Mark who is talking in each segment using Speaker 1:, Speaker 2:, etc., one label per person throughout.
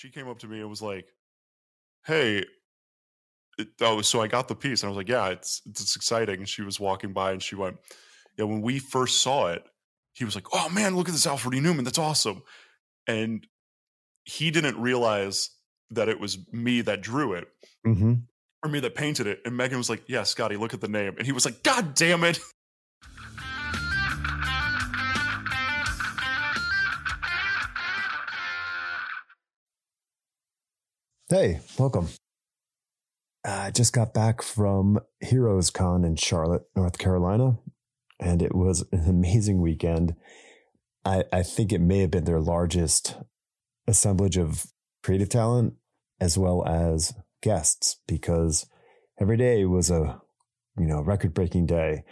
Speaker 1: she came up to me and was like, "Hey." It, oh, so I got the piece, and I was like, "Yeah, it's it's exciting." And she was walking by, and she went, "Yeah." When we first saw it, he was like, "Oh man, look at this Alfred E. Neuman. That's awesome." And he didn't realize that it was me that drew it
Speaker 2: Mm-hmm.
Speaker 1: or me that painted it. And Megan was like, "Yeah, Scotty, look at the name." And he was like, "God damn it!"
Speaker 2: Hey, welcome. Uh, I just got back from Heroes Con in Charlotte, North Carolina, and it was an amazing weekend. I, I think it may have been their largest assemblage of creative talent as well as guests because every day was a you know record breaking day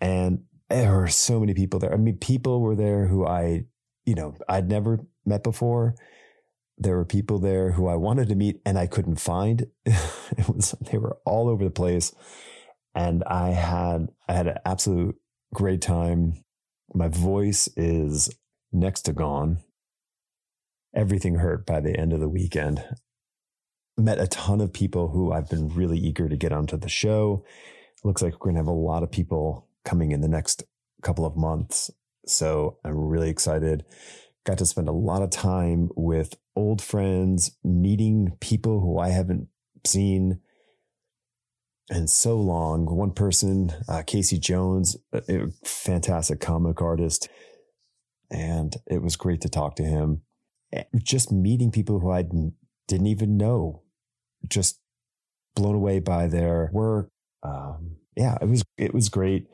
Speaker 2: and there were so many people there i mean people were there who i you know i'd never met before there were people there who i wanted to meet and i couldn't find it was they were all over the place and i had i had an absolute great time my voice is next to gone everything hurt by the end of the weekend met a ton of people who I've been really eager to get onto the show. Looks like we're going to have a lot of people coming in the next couple of months. So I'm really excited. Got to spend a lot of time with old friends, meeting people who I haven't seen in so long. One person, uh, Casey Jones, a fantastic comic artist. And it was great to talk to him. Just meeting people who I didn't even know just blown away by their work. Um, yeah, it was it was great,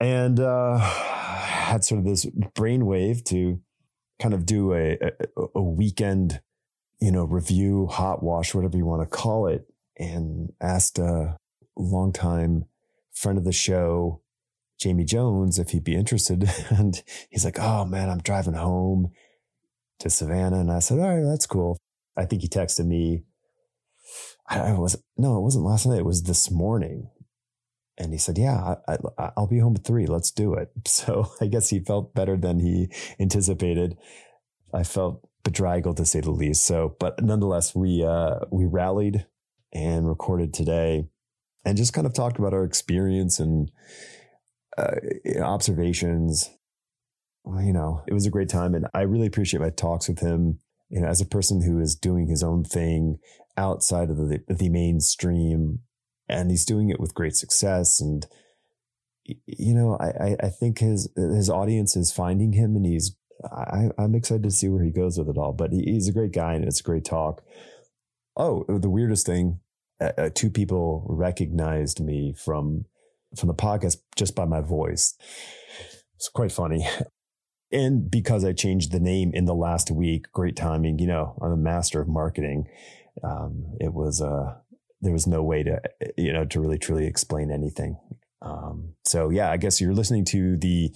Speaker 2: and uh, had sort of this brainwave to kind of do a, a, a weekend, you know, review, hot wash, whatever you want to call it, and asked a longtime friend of the show, Jamie Jones, if he'd be interested, and he's like, "Oh man, I'm driving home." To Savannah, and I said, "All right, that's cool." I think he texted me I was no, it wasn't last night. It was this morning, and he said, "Yeah, I, will be home at three. Let's do it." So I guess he felt better than he anticipated. I felt bedraggled to say the least. So, but nonetheless, we uh, we rallied and recorded today, and just kind of talked about our experience and uh, observations. You know, it was a great time, and I really appreciate my talks with him you know, as a person who is doing his own thing outside of the, the mainstream and he's doing it with great success. And, you know, I, I think his, his audience is finding him and he's, I, I'm excited to see where he goes with it all, but he's a great guy and it's a great talk. Oh, the weirdest thing, uh, uh, two people recognized me from, from the podcast just by my voice. It's quite funny and because I changed the name in the last week, great timing. You know, I'm a master of marketing. Um, it was uh, there was no way to you know to really truly explain anything. Um, so yeah, I guess you're listening to the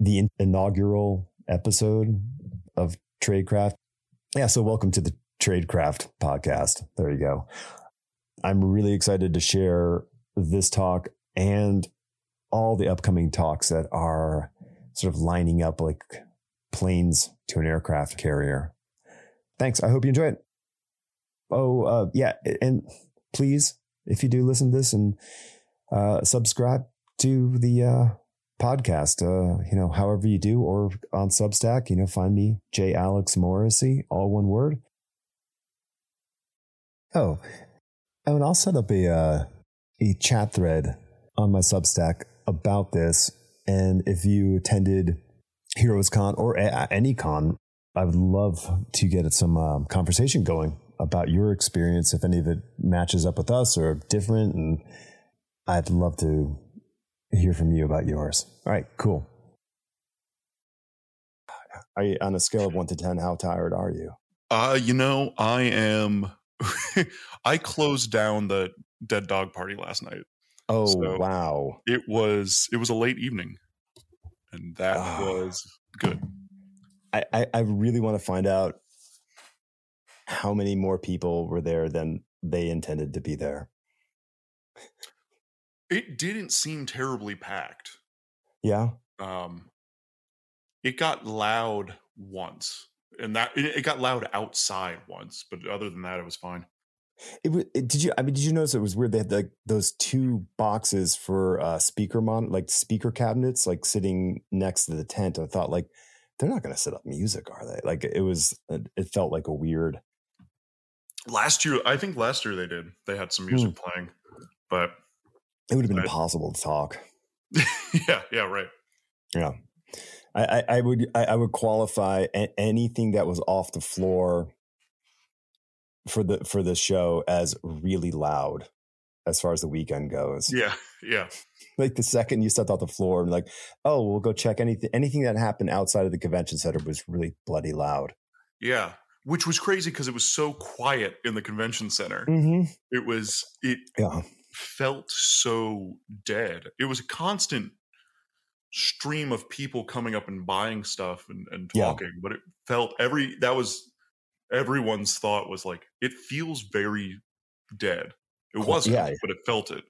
Speaker 2: the inaugural episode of Tradecraft. Yeah, so welcome to the Tradecraft podcast. There you go. I'm really excited to share this talk and all the upcoming talks that are sort of lining up like planes to an aircraft carrier. Thanks. I hope you enjoy it. Oh, uh, yeah. And please, if you do listen to this and uh, subscribe to the uh, podcast, uh, you know, however you do, or on Substack, you know, find me, J. Alex Morrissey, all one word. Oh, and I'll set up a, uh, a chat thread on my Substack about this and if you attended Heroes Con or a- any con, I would love to get some um, conversation going about your experience, if any of it matches up with us or different. And I'd love to hear from you about yours. All right, cool. Are you on a scale of one to 10? How tired are you?
Speaker 1: Uh, you know, I am. I closed down the Dead Dog Party last night.
Speaker 2: Oh so wow!
Speaker 1: It was it was a late evening, and that oh. was good.
Speaker 2: I, I, I really want to find out how many more people were there than they intended to be there.
Speaker 1: It didn't seem terribly packed.
Speaker 2: Yeah.
Speaker 1: Um, it got loud once, and that it, got loud outside once, but other than that, it was fine.
Speaker 2: It, wa- it did you I mean did you notice it was weird they had like those two boxes for uh speaker mon like speaker cabinets like sitting next to the tent I thought like they're not going to set up music are they like it was it felt like a weird
Speaker 1: Last year, I think last year they did. They had some music hmm. playing, but
Speaker 2: it would have been
Speaker 1: Right.
Speaker 2: impossible to talk
Speaker 1: yeah, yeah, right.
Speaker 2: Yeah, I, I, I would I, I would qualify anything that was off the floor for the for the show as really loud, as far as the weekend goes.
Speaker 1: Yeah, yeah,
Speaker 2: Like the second you stepped off the floor and like, oh, we'll go check anything anything that happened outside of the convention center was really bloody loud.
Speaker 1: yeah. Which was crazy because it was so quiet in the convention center.
Speaker 2: Mm-hmm.
Speaker 1: It was it
Speaker 2: Yeah,
Speaker 1: felt so dead. It was a constant stream of people coming up and buying stuff and, and
Speaker 2: Yeah.
Speaker 1: talking, but it felt every that was everyone's thought was like it feels very dead. It wasn't,
Speaker 2: Yeah.
Speaker 1: but it felt it.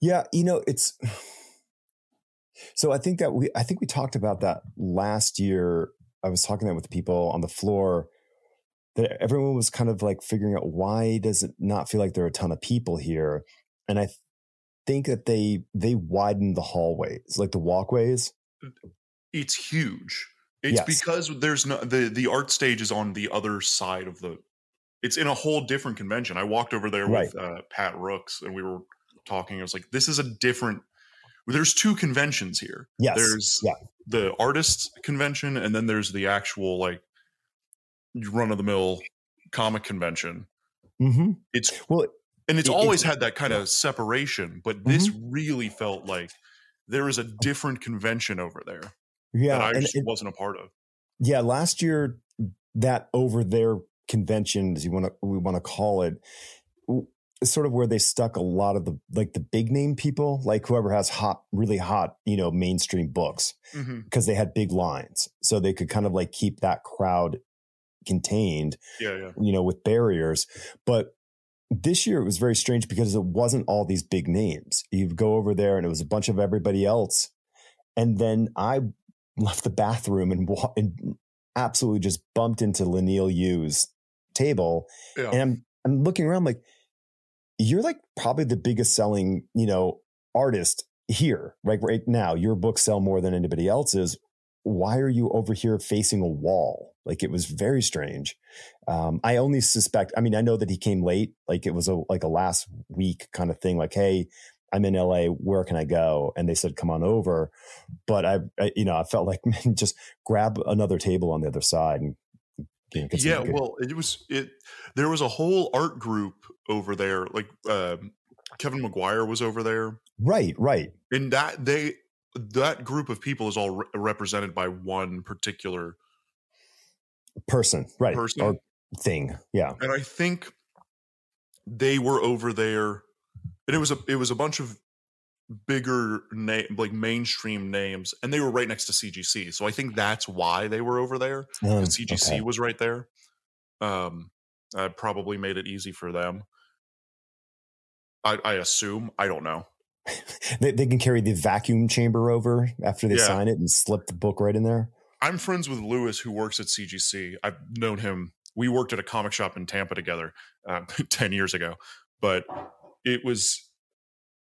Speaker 2: yeah. You know, it's so I think that we I think we talked about that last year. I was talking that with people on the floor that everyone was kind of like figuring out why does it not feel like there are a ton of people here and i think that they they widened the hallways like the walkways
Speaker 1: It's huge. It's
Speaker 2: Yes.
Speaker 1: because there's no the the art stage is on the other side of the. It's in a whole different convention. I walked over there with uh, Pat Rooks and we were talking. I was like, "This is a different." There's two conventions here.
Speaker 2: yes
Speaker 1: There's
Speaker 2: yeah
Speaker 1: the artists convention, and then there's the actual like run of the mill comic convention.
Speaker 2: hmm
Speaker 1: It's
Speaker 2: well
Speaker 1: and it's
Speaker 2: It-
Speaker 1: always had that kind of separation, but this really felt like there is a different convention over there
Speaker 2: yeah
Speaker 1: that I just
Speaker 2: it-
Speaker 1: wasn't a part of.
Speaker 2: yeah last year that over there convention as you want to we want to call it sort of where they stuck a lot of the like the big name people like whoever has hot really hot you know mainstream books because they had big lines. So they could kind of like keep that crowd contained
Speaker 1: Yeah, yeah.
Speaker 2: you know with barriers. But this year it was very strange because it wasn't all these big names. You go over there and it was a bunch of everybody else. And then i left the bathroom and, wa- and absolutely just bumped into Leinil Yu's table.
Speaker 1: Yeah.
Speaker 2: and i'm i'm looking around like you're like probably the biggest selling you know artist here right right now. Your books sell more than anybody else's why are you over here facing a wall like it was very strange um, i only suspect i mean i know that he came late like it was a like a last week kind of thing like hey i'm in la where can i go and they said come on over but i, I you know i felt like man, just grab another table on the other side and you know,
Speaker 1: Yeah, well, it was it. There was a whole art group over there. Like um, Kevin Maguire was over there,
Speaker 2: right right
Speaker 1: and that they that group of people is all re- represented by one particular
Speaker 2: person right
Speaker 1: person.
Speaker 2: or thing yeah
Speaker 1: and I think they were over there, and it was a it was a bunch of bigger name like mainstream names, and they were right next to CGC. So I think that's why they were over there.
Speaker 2: Um,
Speaker 1: because CGC
Speaker 2: okay.
Speaker 1: was right there. Um, that probably made it easy for them. I, I assume. I don't know.
Speaker 2: they, they can carry the vacuum chamber over after they
Speaker 1: Yeah.
Speaker 2: sign it and slip the book right in there
Speaker 1: I'm friends with Lewis, who works at CGC. I've known him. We worked at a comic shop in Tampa together uh, ten years ago, but it was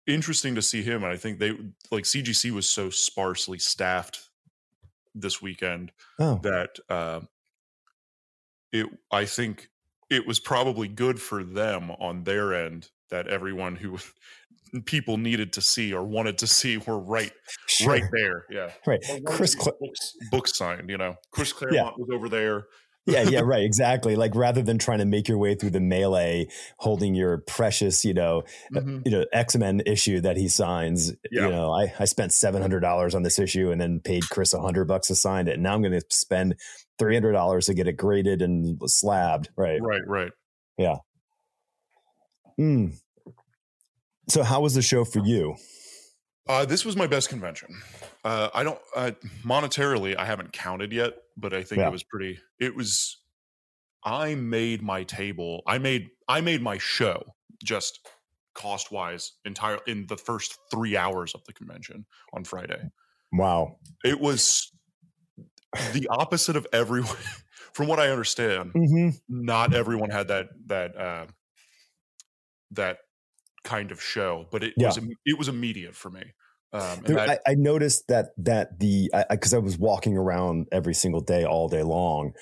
Speaker 1: interesting to see him. And I think they like CGC was so sparsely staffed this weekend
Speaker 2: oh
Speaker 1: that uh, it I think it was probably good for them on their end that everyone who people needed to see or wanted to see were right
Speaker 2: sure.
Speaker 1: right there. Yeah.
Speaker 2: right chris
Speaker 1: to
Speaker 2: Cl-
Speaker 1: books, books signed, you know. Chris Claremont was over there.
Speaker 2: yeah yeah right exactly like rather than trying to make your way through the melee holding your precious you know
Speaker 1: Mhm.
Speaker 2: you know x-men issue that he signs
Speaker 1: Yeah.
Speaker 2: you know i i spent $700 on this issue and then paid chris 100 bucks to sign it and now i'm going to spend $300 to get it graded and slabbed right
Speaker 1: Right, right. Yeah.
Speaker 2: Mm. So how was the show for you
Speaker 1: Uh, this was my best convention. Uh, I don't uh, monetarily, I haven't counted yet, but I think
Speaker 2: Yeah.
Speaker 1: it was pretty. It was. I made my table. I made. I made my show just cost wise entire in the first three hours of the convention on Friday.
Speaker 2: wow
Speaker 1: It was the opposite of everyone. from what I understand,
Speaker 2: Mm-hmm.
Speaker 1: not everyone had that that uh, that kind of show, but it
Speaker 2: Yeah.
Speaker 1: was it was immediate for me. Um,
Speaker 2: There, I, I noticed that that the because I, was walking around every single day all day long,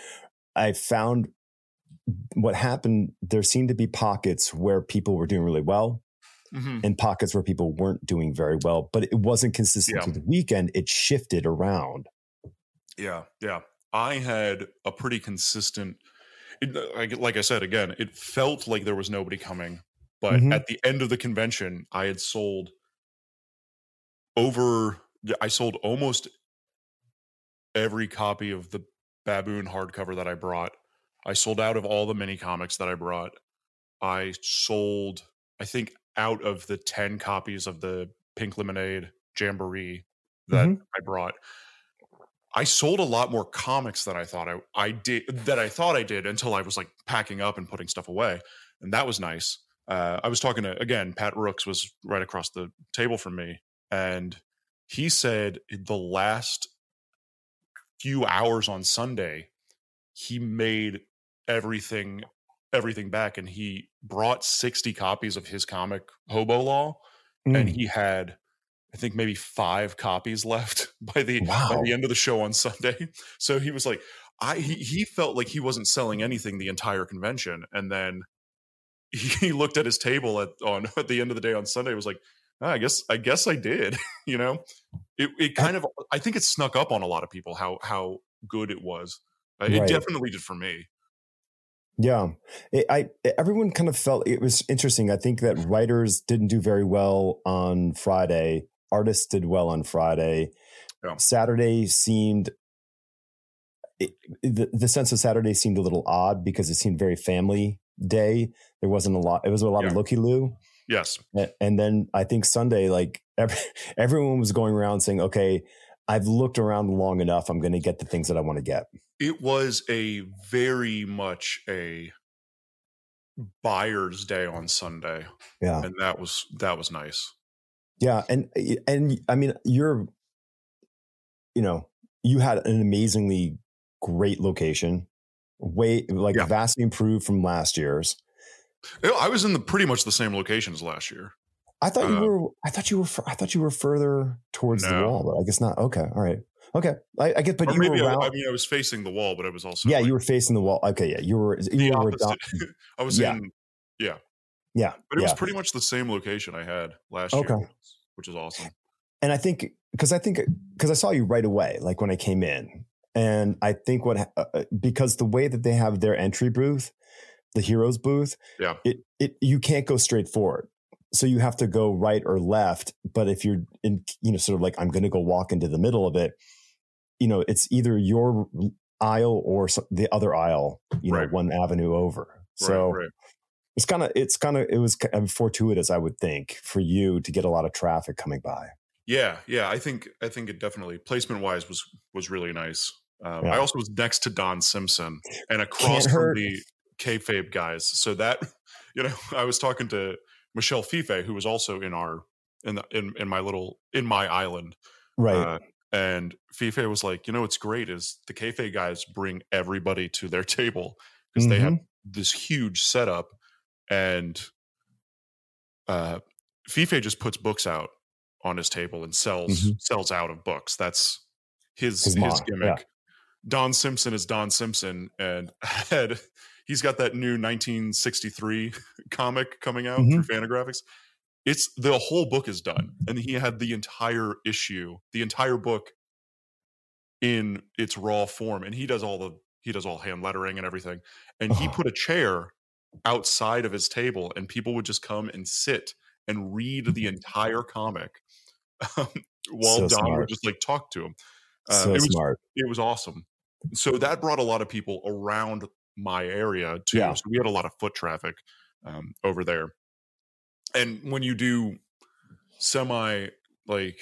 Speaker 2: I found what happened. There seemed to be pockets where people were doing really well,
Speaker 1: Mhm.
Speaker 2: and pockets where people weren't doing very well. But it wasn't consistent
Speaker 1: Yeah.
Speaker 2: to the weekend. It shifted around.
Speaker 1: Yeah, yeah. I had a pretty consistent. It, like, like I said again, it felt like there was nobody coming, but
Speaker 2: Mhm.
Speaker 1: at the end of the convention, I had sold over. I sold almost every copy of the Baboon hardcover that I brought. I sold out of all the mini comics that I brought. I sold, I think, out of the ten copies of the Pink Lemonade Jamboree that
Speaker 2: Mhm.
Speaker 1: I brought. I sold a lot more comics than I thought I, I did that I thought I did until I was like packing up and putting stuff away, and that was nice. Uh, I was talking to again, Pat Rooks was right across the table from me, and he said the last few hours on Sunday, he made everything everything back, and he brought sixty copies of his comic Hobo Law, and
Speaker 2: Mm.
Speaker 1: he had I think maybe five copies left by the by the end of the show on Sunday. So he was like, I he, he felt like he wasn't selling anything the entire convention, and then he looked at his table at on at the end of the day on Sunday. Was like, "Ah, I guess I guess I did. you know, it it kind of I think it snuck up on a lot of people how how good it was. Uh, It
Speaker 2: Right.
Speaker 1: definitely did for me.
Speaker 2: Yeah, it, I everyone kind of felt it was interesting. I think that writers didn't do very well on Friday. Artists did well on Friday.
Speaker 1: Yeah.
Speaker 2: Saturday seemed it, the the sense of Saturday seemed a little odd because it seemed very family day. There wasn't a lot. It was a lot of
Speaker 1: Yeah.
Speaker 2: looky loo.
Speaker 1: Yes,
Speaker 2: And then I think Sunday, like every, everyone was going around saying, "Okay, I've looked around long enough. I'm going to get the things that I want to get."
Speaker 1: it was a very much a buyer's day on Sunday,
Speaker 2: Yeah.
Speaker 1: and that was that was nice.
Speaker 2: Yeah, and and I mean, you're, you know, you had an amazingly great location, way like
Speaker 1: Yeah.
Speaker 2: vastly improved from last year's.
Speaker 1: I was in the pretty much the same location as last year.
Speaker 2: I thought you
Speaker 1: Uh,
Speaker 2: were, I thought you were, I thought you were further towards the wall, but I guess not. Okay, all right, okay. I, I get, but
Speaker 1: or
Speaker 2: you
Speaker 1: maybe I,
Speaker 2: around.
Speaker 1: I mean I was facing the wall, but I was also
Speaker 2: yeah,
Speaker 1: like,
Speaker 2: you were facing the wall. Okay, yeah, you were, you were.
Speaker 1: I was
Speaker 2: Yeah.
Speaker 1: in yeah,
Speaker 2: yeah,
Speaker 1: but it was pretty much the same location I had last
Speaker 2: Okay.
Speaker 1: year, which is awesome.
Speaker 2: and I think because I think because I saw you right away, like when I came in, and I think what uh, because the way that they have their entry booth, the heroes booth,
Speaker 1: Yeah.
Speaker 2: it it you can't go straight forward, so you have to go right or left. But if you're in, you know, sort of like I'm going to go walk into the middle of it, you know, it's either your aisle or the other aisle, you know,
Speaker 1: Right.
Speaker 2: one avenue over. So
Speaker 1: right, right.
Speaker 2: it's kind of it's kind of it was fortuitous, I would think, for you to get a lot of traffic coming by.
Speaker 1: Yeah, yeah. I think I think it definitely placement wise was was really nice. Um,
Speaker 2: Yeah.
Speaker 1: I also was next to Don Simpson and across
Speaker 2: Can't
Speaker 1: from
Speaker 2: hurt.
Speaker 1: the kayfabe guys. So that you know, I was talking to Michel Fiffe, who was also in our in the in, in my little in my island.
Speaker 2: Right.
Speaker 1: Uh, and Fiffe was like, you know, what's great is the kayfabe guys bring everybody to their table because they have
Speaker 2: Mm-hmm.
Speaker 1: this huge setup, and uh, Fiffe just puts books out on his table and sells
Speaker 2: Mhm.
Speaker 1: sells out of books. That's his
Speaker 2: His
Speaker 1: his, gimmick. Don Simpson is Don Simpson, and had he's got that new 1963 comic coming out
Speaker 2: Mhm.
Speaker 1: through Fantagraphics. It's the whole book is done, and he had the entire issue, the entire book in its raw form, and he does all the he does all hand lettering and everything. And he
Speaker 2: Oh.
Speaker 1: put a chair outside of his table, and people would just come and sit and read the entire comic um, while
Speaker 2: So
Speaker 1: Don
Speaker 2: smart.
Speaker 1: would just like talk to him. Uh,
Speaker 2: so
Speaker 1: it was
Speaker 2: smart.
Speaker 1: it was awesome. So that brought a lot of people around my area too.
Speaker 2: Yeah.
Speaker 1: So we had a lot of foot traffic um, over there. And when you do semi like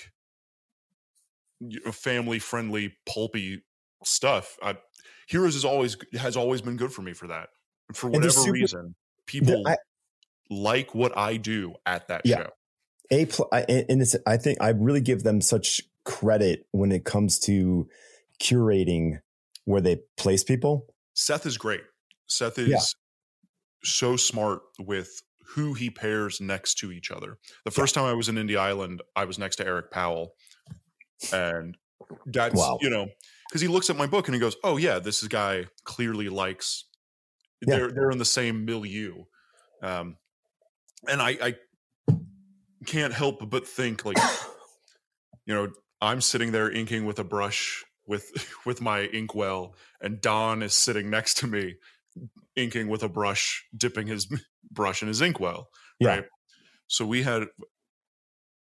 Speaker 1: family friendly pulpy stuff, I, Heroes is always has always been good for me for that. For whatever
Speaker 2: super-
Speaker 1: reason, people
Speaker 2: I-
Speaker 1: like what I do at that
Speaker 2: Yeah.
Speaker 1: show.
Speaker 2: A pl- I, and it's I think I really give them such credit when it comes to curating where they place people.
Speaker 1: Seth is great. Seth is
Speaker 2: Yeah.
Speaker 1: so smart with who he pairs next to each other. The first time I was in Indy Island, I was next to Eric Powell. And that's,
Speaker 2: Wow.
Speaker 1: you know, because he looks at my book and he goes, Oh, yeah, this guy clearly likes,
Speaker 2: Yeah.
Speaker 1: they're, they're in the same milieu. Um, and I, I can't help but think, like, you know, I'm sitting there inking with a brush with with my inkwell, and Don is sitting next to me, inking with a brush, dipping his brush in his inkwell.
Speaker 2: Yeah.
Speaker 1: Right. So we had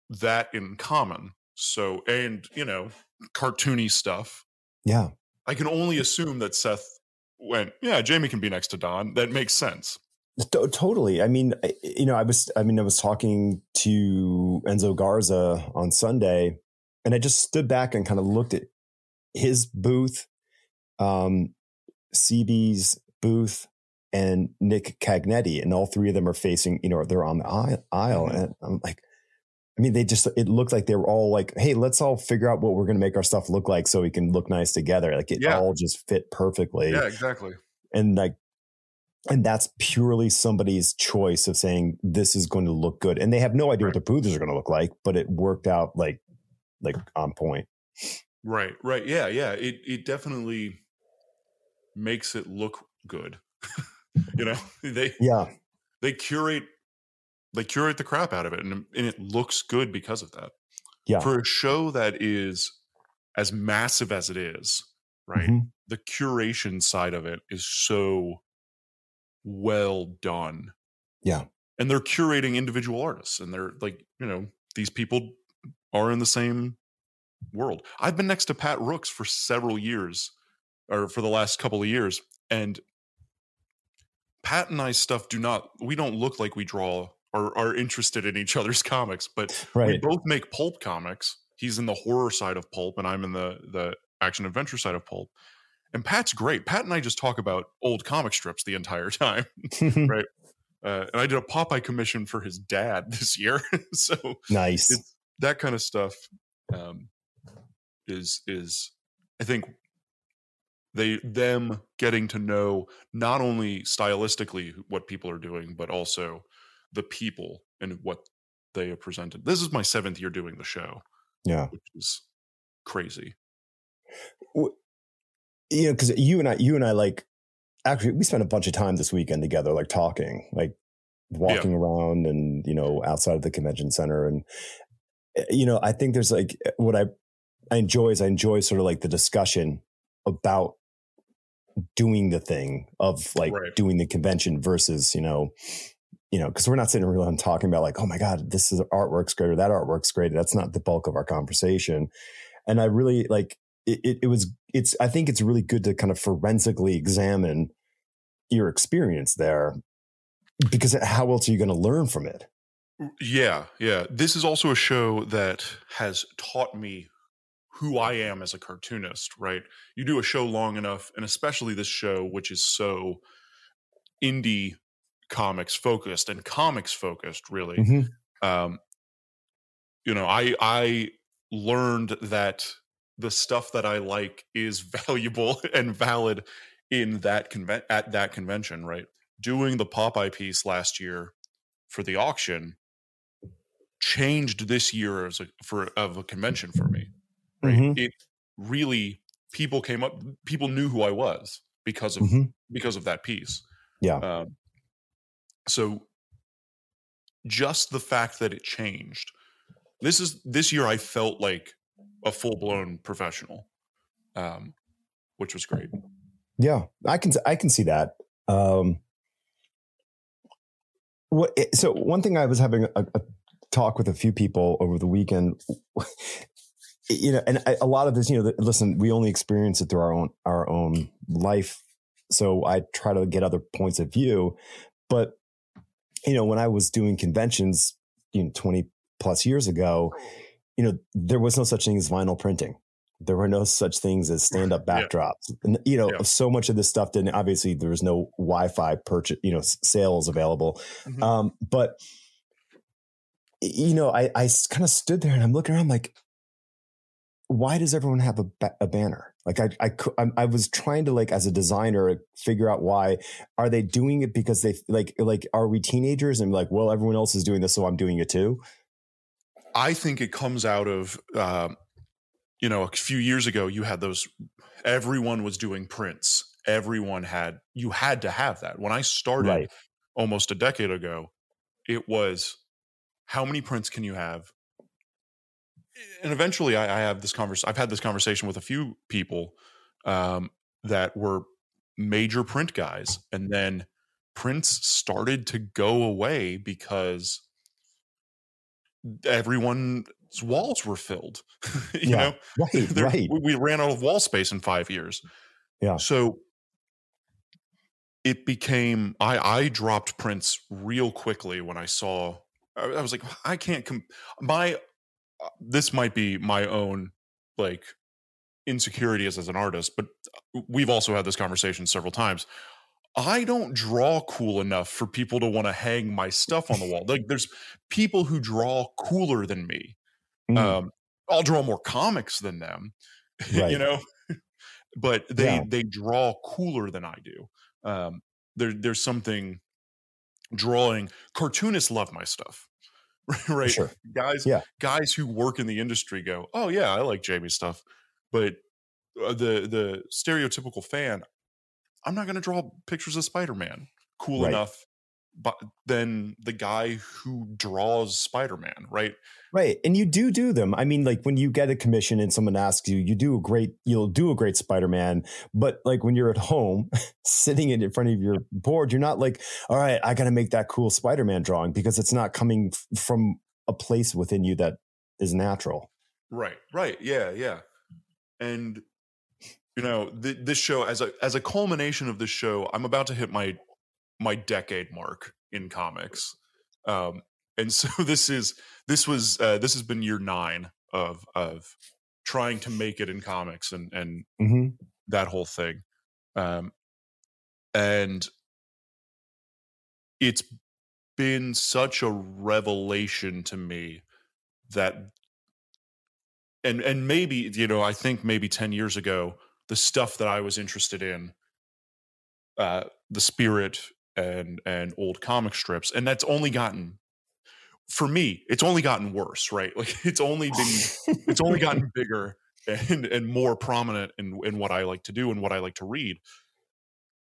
Speaker 1: that in common. So and you know, cartoony stuff.
Speaker 2: Yeah.
Speaker 1: I can only assume that Seth went, yeah, Jamie can be next to Don. That makes sense.
Speaker 2: To- totally. I mean, I- you know, I was, I mean, I was talking to Enzo Garza on Sunday, and I just stood back and kind of looked at his booth, um, CB's booth, and Nick Cagnetti, and all three of them are facing, you know, they're on the aisle,
Speaker 1: Mhm.
Speaker 2: and I'm like, I mean, they just, it looked like they were all like, hey, let's all figure out what we're going to make our stuff look like so we can look nice together. Like it
Speaker 1: Yeah.
Speaker 2: all just fit perfectly
Speaker 1: Yeah, exactly.
Speaker 2: and like and that's purely somebody's choice of saying this is going to look good and they have no idea what
Speaker 1: Right.
Speaker 2: their booths are going to look like but it worked out like like on point
Speaker 1: Right, right. Yeah, yeah. It it definitely makes it look good. you know, they
Speaker 2: yeah
Speaker 1: they curate they curate the crap out of it and, and it looks good because of that
Speaker 2: Yeah.
Speaker 1: for a show that is as massive as it is right
Speaker 2: Mhm.
Speaker 1: the curation side of it is so well done
Speaker 2: Yeah.
Speaker 1: and they're curating individual artists and they're like you know these people are in the same world. I've been next to pat rooks for several years or for the last couple of years and pat and I stuff do not we don't look like we draw or are interested in each other's comics but we both make pulp comics. He's in the horror side of pulp and i'm in the the action adventure side of pulp. And pat's great. Pat and i just talk about old comic strips the entire time right? Uh, and i did a popeye commission for his dad this year so
Speaker 2: nice.
Speaker 1: that kind of stuff um, is is I think they them getting to know not only stylistically what people are doing, but also the people and what they have presented. This is my seventh year doing the show,
Speaker 2: yeah
Speaker 1: which is crazy.
Speaker 2: you know because you and i you and i like actually we spent a bunch of time this weekend together like talking like walking around and you know outside of the convention center and eh, you know i think there's like what i i enjoy is i enjoy sort of like the discussion about doing the thing of like
Speaker 1: Right.
Speaker 2: doing the convention versus you know you know because we're not sitting around talking about like oh my god this is artwork's great or that artwork's great that's not the bulk of our conversation and i really like it, it, it was it's i think it's really good to kind of forensically examine your experience there because how else are you going to learn from it mm.
Speaker 1: Yeah, yeah. This is also a show that has taught me who I am as a cartoonist, right? You do a show long enough, and especially this show, which is so indie comics focused and comics focused, really.
Speaker 2: Mhm.
Speaker 1: Um, you know, I I learned that the stuff that I like is valuable and valid in that conven- at that convention, right? Doing the Popeye piece last year for the auction changed this year as a for of a convention for me. Right?
Speaker 2: Mhm.
Speaker 1: It really people came up people knew who I was because of
Speaker 2: Mhm.
Speaker 1: because of that piece.
Speaker 2: Yeah.
Speaker 1: Um, so just the fact that it changed. This is this year I felt like a full blown professional. Um, which was great.
Speaker 2: Yeah, I can I can see that. Um, what eh, so one thing I was having a, a talk with a few people over the weekend. You know, and I, a lot of this, you know, listen, we only experience it through our own our own life, so I try to get other points of view. But you know, when I was doing conventions, you know, twenty plus years ago, you know, there was no such thing as vinyl printing there were no such things as stand up
Speaker 1: Yeah.
Speaker 2: backdrops. And, you know,
Speaker 1: Yeah.
Speaker 2: so much of this stuff didn't, obviously there was no Wi-Fi purchase, you know, sales available.
Speaker 1: Mhm.
Speaker 2: Um, but you know, I, I kind of stood there and I'm looking around like, why does everyone have a, ba- a banner? Like I, I, I, was trying to like as a designer figure out why are they doing it because they like like are we teenagers and like well everyone else is doing this so I'm doing it too.
Speaker 1: I think it comes out of uh, you know a few years ago you had those everyone was doing prints everyone had you had to have that when I started
Speaker 2: Right.
Speaker 1: almost a decade ago it was how many prints can you have and eventually I, I have this conversation. I've had this conversation with a few people um, that were major print guys, and then prints started to go away because everyone's walls were filled. you
Speaker 2: Yeah,
Speaker 1: know,
Speaker 2: Right.
Speaker 1: There-
Speaker 2: right.
Speaker 1: we, we ran out of wall space in five years.
Speaker 2: Yeah.
Speaker 1: So it became I I dropped prints real quickly when I saw I, was like I can't com- my this might be my own like insecurity as, as an artist, but we've also had this conversation several times. I don't draw cool enough for people to want to hang my stuff on the wall. Like there's people who draw cooler than me.
Speaker 2: Mm,
Speaker 1: Um, I'll draw more comics than them,
Speaker 2: Right.
Speaker 1: you know. but they
Speaker 2: Yeah.
Speaker 1: they draw cooler than I do. Um, there there's something drawing. Cartoonists love my stuff, right?
Speaker 2: Sure.
Speaker 1: Guys,
Speaker 2: Yeah.
Speaker 1: guys who work in the industry go, "Oh yeah, I like Jamie's stuff," but uh, the the stereotypical fan, I'm not going to draw pictures of Spider Man cool
Speaker 2: Right.
Speaker 1: enough, but than the guy who draws Spider Man, right?
Speaker 2: Right. And you do do them. I mean, like when you get a commission and someone asks you, you do a great, you'll do a great Spider Man. But like when you're at home sitting in front of your board, you're not like, all right, I got to make that cool Spider Man drawing because it's not coming f- from a place within you that is natural.
Speaker 1: Right, right, yeah, yeah, and you know th- this show as a as a culmination of this show, I'm about to hit my my decade mark in comics, um, and so this is this was uh, this has been year nine of of trying to make it in comics and and
Speaker 2: hmm
Speaker 1: that whole thing, um, and it's been such a revelation to me that and and maybe you know i think maybe 10 years ago the stuff that i was interested in uh the spirit and and old comic strips and that's only gotten for me it's only gotten worse right? Like it's only been it's only gotten bigger and and more prominent in in what i like to do and what i like to read.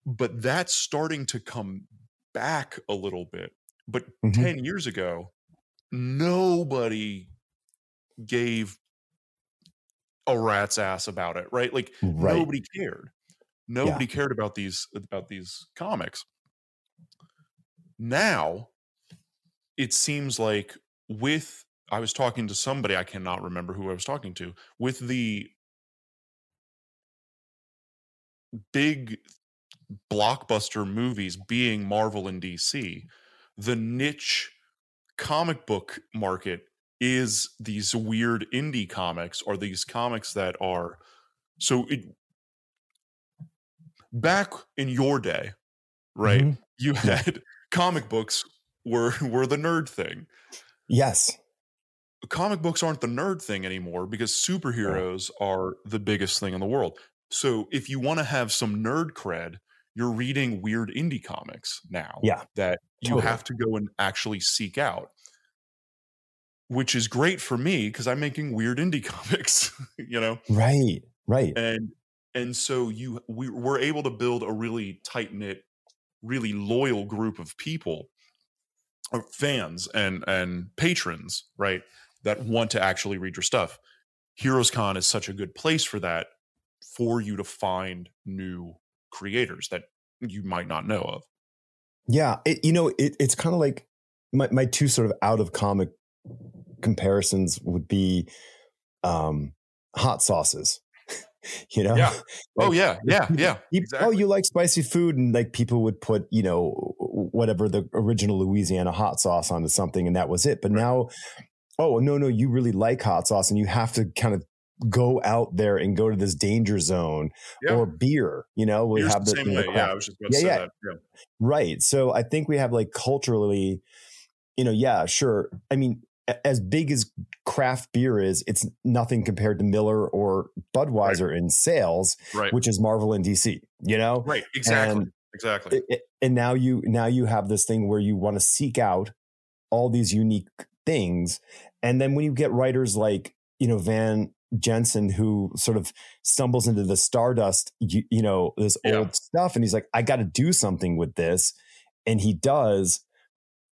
Speaker 1: But that's starting to come back a little bit. But
Speaker 2: Mhm.
Speaker 1: 10 years ago nobody gave a rat's ass about it right? Like
Speaker 2: right.
Speaker 1: nobody cared. Nobody cared about these about these comics now it seems like with i was talking to somebody i cannot remember who i was talking to with the big blockbuster movies being marvel and dc the niche comic book market is these weird indie comics or these comics that are so it back in your day right
Speaker 2: Mhm.
Speaker 1: you had comic books were were the nerd thing
Speaker 2: Yes.
Speaker 1: comic books aren't the nerd thing anymore because superheroes are the biggest thing in the world so if you want to have some nerd cred you're reading weird indie comics now
Speaker 2: Yeah.
Speaker 1: that you
Speaker 2: Totally.
Speaker 1: have to go and actually seek out which is great for me because i'm making weird indie comics you know
Speaker 2: Right. Right.
Speaker 1: and and so you we were able to build a really tight knit really loyal group of people or fans and and patrons right that want to actually read your stuff heroes con is such a good place for that for you to find new creators that you might not know of
Speaker 2: Yeah, it, you know, it, it's kind of like my, my two sort of out of comic comparisons would be um, hot sauces. you know,
Speaker 1: Yeah. oh yeah yeah yeah
Speaker 2: you- oh,
Speaker 1: exactly.
Speaker 2: Oh, you like spicy food, and like people would put, you know, whatever the original Louisiana hot sauce onto something, and that was it. But
Speaker 1: Right.
Speaker 2: now, oh no, no, you really like hot sauce, and you have to kind of go out there and go to this danger zone
Speaker 1: yeah
Speaker 2: or beer. You know, we have
Speaker 1: the
Speaker 2: the,
Speaker 1: same way yeah i was just about to
Speaker 2: Yeah,
Speaker 1: say
Speaker 2: yeah.
Speaker 1: that yeah
Speaker 2: Right. So I think we have like culturally, you know, yeah, sure. I mean, as big as craft beer is, it's nothing compared to Miller or Budweiser right. in sales,
Speaker 1: right.
Speaker 2: which is Marvel and DC. You know,
Speaker 1: right? Exactly, and, exactly.
Speaker 2: It, and now you now you have this thing where you want to seek out all these unique things, and then when you get writers like you know Van Jensen who sort of stumbles into the stardust, you, you know, this yeah. old stuff, and he's like, I got to do something with this, and he does,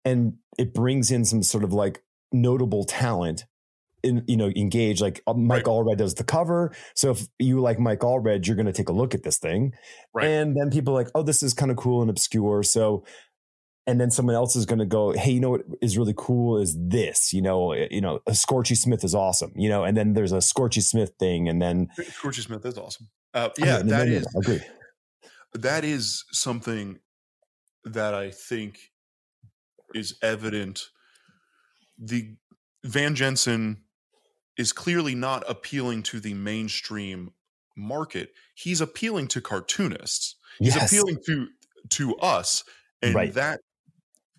Speaker 2: and it brings in some sort of like notable talent in, you know, engage like uh, Mike right. Allred does the cover. So if you like Mike Allred, you're going to take a look at this thing. Right. And then people like, oh, this is kind of cool and obscure. So, and then someone else is going to go, hey, you know what is really cool is this, you know, eh, you know, a Scorchy Smith is awesome, you know, and then there's a Scorchy Smith thing, and then
Speaker 1: Scorchy Smith is awesome. Uh, yeah, I mean, that is agree. That is something that I think is evident. The Van Jensen is clearly not appealing to the mainstream market. He's appealing to cartoonists. He's yes. appealing to to us, and right. that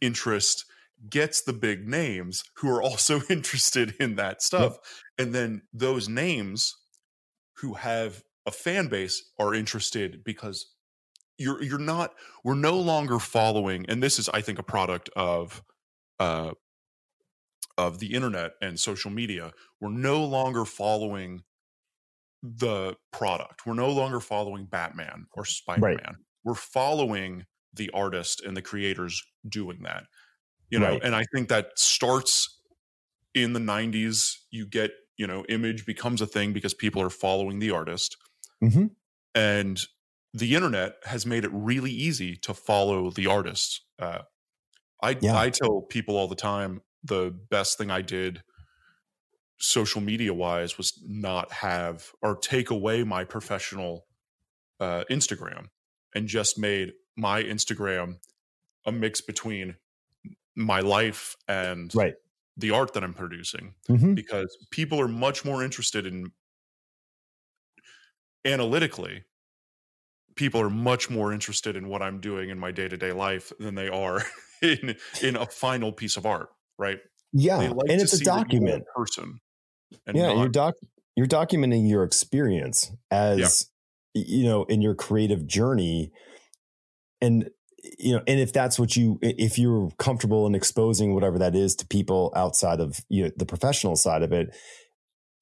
Speaker 1: interest gets the big names who are also interested in that stuff. Yep. And then those names who have a fan base are interested because you're you're not we're no longer following and this is I think a product of uh of the internet and social media. We're no longer following the product. We're no longer following Batman or Spider-Man. Right. We're following the artist and the creators doing that you know right. and i think that starts in the 90s you get you know image becomes a thing because people are following the artist mm-hmm. and the internet has made it really easy to follow the artists uh, i yeah. i tell people all the time the best thing i did social media wise was not have or take away my professional uh, instagram and just made my Instagram a mix between my life and
Speaker 2: right.
Speaker 1: the art that I'm producing mm-hmm. because people are much more interested in analytically people are much more interested in what I'm doing in my day-to-day life than they are in in a final piece of art, right?
Speaker 2: Yeah, like and it's a document
Speaker 1: person.
Speaker 2: yeah, not- you're doc you're documenting your experience as yeah. you know in your creative journey and you know and if that's what you if you're comfortable in exposing whatever that is to people outside of you know, the professional side of it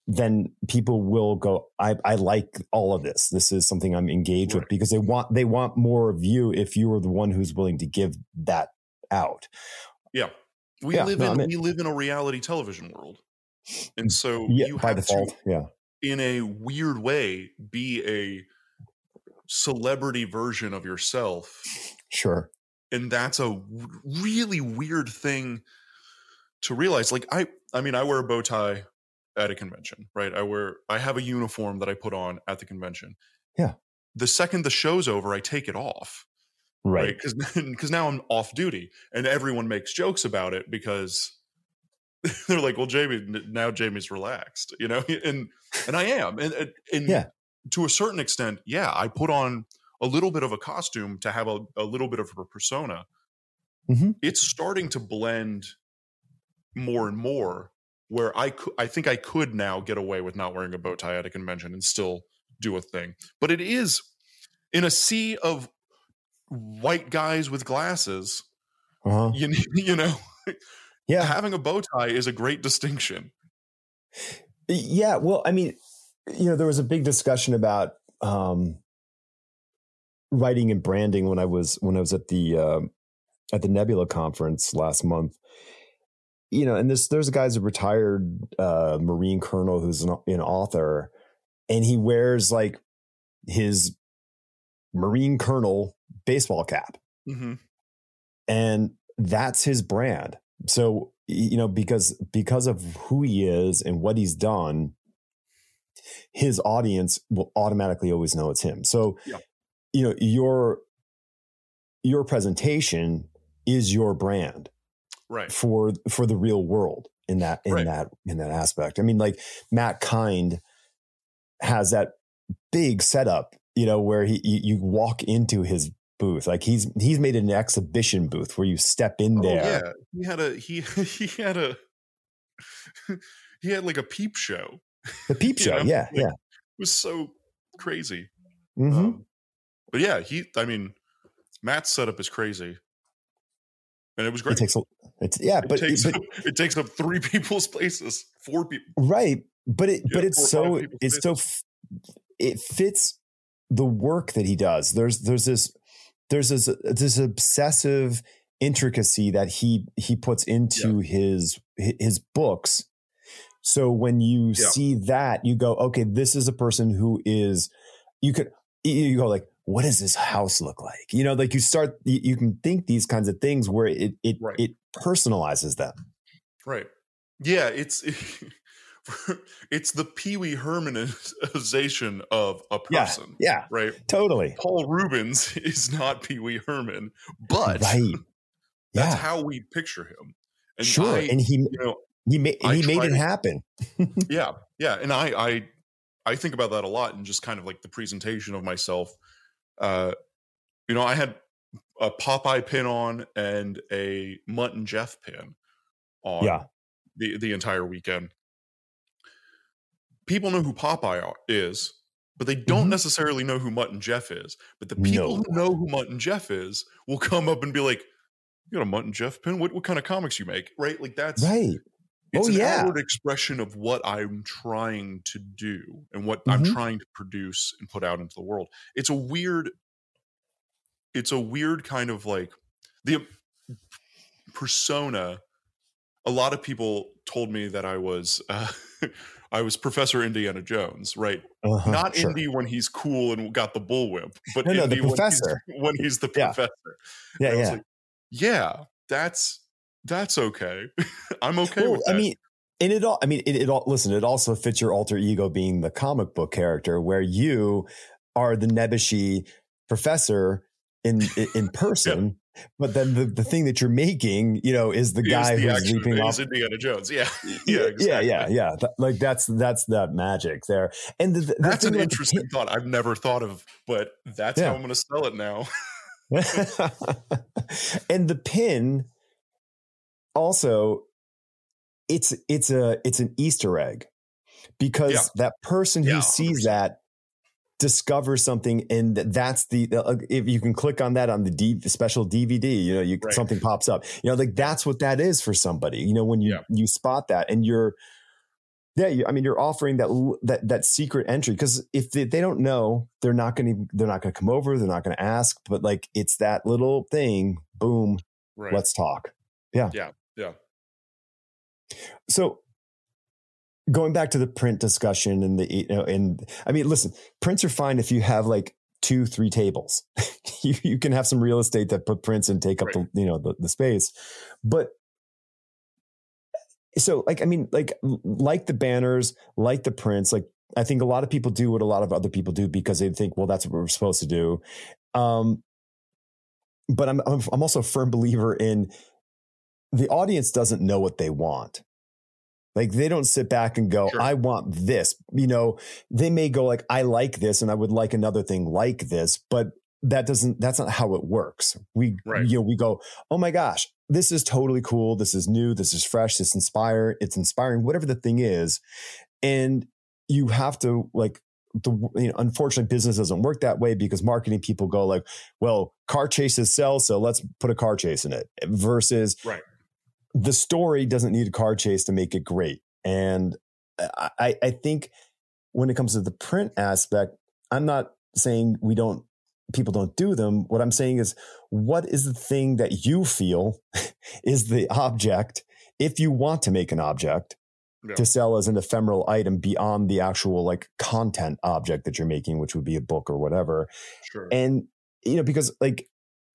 Speaker 2: then people will go I, I like all of this this is something i'm engaged right. with because they want they want more of you if you are the one who's willing to give that out
Speaker 1: yeah we yeah, live no, in I mean, we live in a reality television world and so yeah, you by default
Speaker 2: yeah
Speaker 1: in a weird way be a celebrity version of yourself.
Speaker 2: Sure.
Speaker 1: And that's a really weird thing to realize. Like I I mean I wear a bow tie at a convention, right? I wear I have a uniform that I put on at the convention.
Speaker 2: Yeah.
Speaker 1: The second the show's over, I take it off.
Speaker 2: Right.
Speaker 1: Because right? because now I'm off duty and everyone makes jokes about it because they're like, well, Jamie, now Jamie's relaxed, you know, and and I am, and and
Speaker 2: yeah
Speaker 1: to a certain extent, yeah, I put on a little bit of a costume to have a, a little bit of a persona. Mm-hmm. It's starting to blend more and more where I could, I think I could now get away with not wearing a bow tie at a convention and still do a thing. But it is in a sea of white guys with glasses. Uh-huh. You, you know,
Speaker 2: yeah,
Speaker 1: having a bow tie is a great distinction.
Speaker 2: Yeah, well, I mean, you know, there was a big discussion about um, writing and branding when I was when I was at the uh, at the Nebula conference last month. You know, and this there's a guy's a retired uh, Marine colonel who's an, an author, and he wears like his Marine colonel baseball cap, mm-hmm. and that's his brand. So you know, because because of who he is and what he's done, his audience will automatically always know it's him. So, yeah. you know, your your presentation is your brand,
Speaker 1: right?
Speaker 2: For for the real world in that in right. that in that aspect. I mean, like Matt Kindt has that big setup, you know, where he you, you walk into his booth. Like he's he's made an exhibition booth where you step in oh, there.
Speaker 1: Yeah, he had a he he had a he had like a peep show.
Speaker 2: The peep show,
Speaker 1: know?
Speaker 2: yeah,
Speaker 1: Like,
Speaker 2: yeah.
Speaker 1: It was so crazy.
Speaker 2: Mm-hmm.
Speaker 1: Um, but yeah, he. I mean, Matt's setup is crazy, and it was great.
Speaker 2: it takes a, it's yeah,
Speaker 1: it
Speaker 2: but,
Speaker 1: takes
Speaker 2: but
Speaker 1: up, it takes up three people's places, four people.
Speaker 2: right, but it
Speaker 1: Yeah,
Speaker 2: but it's
Speaker 1: four or five
Speaker 2: so it's so f- it fits the work that he does. There's there's this there's this this obsessive intricacy that he he puts into his his books. So when you
Speaker 1: Yeah.
Speaker 2: see that, you go, okay, this is a person who is you could you go like, what does this house look like? You know, like you start you, you can think these kinds of things where it it
Speaker 1: Right.
Speaker 2: it personalizes them.
Speaker 1: Right. Yeah, it's it's the Pee Wee Hermanization of a person.
Speaker 2: Yeah,
Speaker 1: Right.
Speaker 2: totally.
Speaker 1: Paul Reubens is not Pee Wee Herman, but
Speaker 2: right.
Speaker 1: that's
Speaker 2: Yeah,
Speaker 1: how we picture him. And
Speaker 2: sure.
Speaker 1: I,
Speaker 2: and he
Speaker 1: you know,
Speaker 2: he made
Speaker 1: I
Speaker 2: he made it
Speaker 1: to-
Speaker 2: happen.
Speaker 1: yeah, yeah, and I, I, I think about that a lot, and just kind of like the presentation of myself. Uh, you know, I had a Popeye pin on and a Mutt and Jeff pin on.
Speaker 2: Yeah.
Speaker 1: the the entire weekend. People know who Popeye are- is, but they don't
Speaker 2: Mhm.
Speaker 1: necessarily know who Mutt and Jeff is. But the people who know who Mutt and Jeff is will come up and be like, "You got a Mutt and Jeff pin? What what kind of comics you make?" Right? Like that's
Speaker 2: Right.
Speaker 1: it's
Speaker 2: Oh,
Speaker 1: an
Speaker 2: yeah.
Speaker 1: outward expression of what I'm trying to do and what I'm
Speaker 2: Mhm.
Speaker 1: trying to produce and put out into the world. It's a weird, it's a weird kind of like the persona. A lot of people told me that I was, uh, I was Professor Indiana Jones, right?
Speaker 2: Uh-huh,
Speaker 1: Not
Speaker 2: sure.
Speaker 1: Indy when he's cool and got the bullwhip, but
Speaker 2: No, no,
Speaker 1: Indy when he's- when he's, the professor.
Speaker 2: Yeah,
Speaker 1: was
Speaker 2: yeah.
Speaker 1: like, yeah, that's that's okay. I'm okay
Speaker 2: well,
Speaker 1: with that.
Speaker 2: I mean, and it all. I mean, it, it all. Listen, it also fits your alter ego being the comic book character, where you are the Nebuchadnezzar professor in, in person. But then the, the thing that you're making, you know, is the guy
Speaker 1: the
Speaker 2: who's leaping off.
Speaker 1: Indiana Jones. Yeah,
Speaker 2: yeah,
Speaker 1: yeah,
Speaker 2: yeah, yeah, yeah. Like that's that's that magic there. And the, the
Speaker 1: That's an interesting thought I've never thought of, but that's
Speaker 2: Yeah.
Speaker 1: how I'm going to sell it now.
Speaker 2: and the pin also it's it's a it's an easter egg because
Speaker 1: Yeah.
Speaker 2: that person who
Speaker 1: Yeah,
Speaker 2: sees that discovers something and that's the uh, if you can click on that on the D, special dvd you know you
Speaker 1: Right.
Speaker 2: something pops up you know like that's what that is for somebody you know when you
Speaker 1: Yeah.
Speaker 2: you spot that and you're yeah, you, I mean, you're offering that that that secret entry because if they, they don't know, they're not going to they're not going to come over, they're not going to ask. But like, it's that little thing. Boom,
Speaker 1: Right.
Speaker 2: let's talk. Yeah,
Speaker 1: Yeah, yeah.
Speaker 2: So going back to the print discussion and the you know, and I mean, listen, prints are fine if you have like two, three tables. you you can have some real estate that put prints and take up
Speaker 1: Right.
Speaker 2: the you know the, the space, but so like i mean like like the banners like the prints like i think a lot of people do what a lot of other people do because they think well that's what we're supposed to do um but i'm i'm, I'm also a firm believer in the audience doesn't know what they want like they don't sit back and go
Speaker 1: Sure.
Speaker 2: i want this you know they may go like i like this and i would like another thing like this but that doesn't that's not how it works we
Speaker 1: Right.
Speaker 2: you know we go oh my gosh this is totally cool this is new this is fresh this inspire it's inspiring whatever the thing is and you have to like the you know unfortunately business doesn't work that way because marketing people go like well car chases sell so let's put a car chase in it versus
Speaker 1: Right.
Speaker 2: The story doesn't need a car chase to make it great and i i think when it comes to the print aspect i'm not saying we don't people don't do them what i'm saying is what is the thing that you feel is the object if you want to make an object
Speaker 1: Yeah.
Speaker 2: to sell as an ephemeral item beyond the actual like content object that you're making which would be a book or whatever
Speaker 1: Sure.
Speaker 2: and you know because like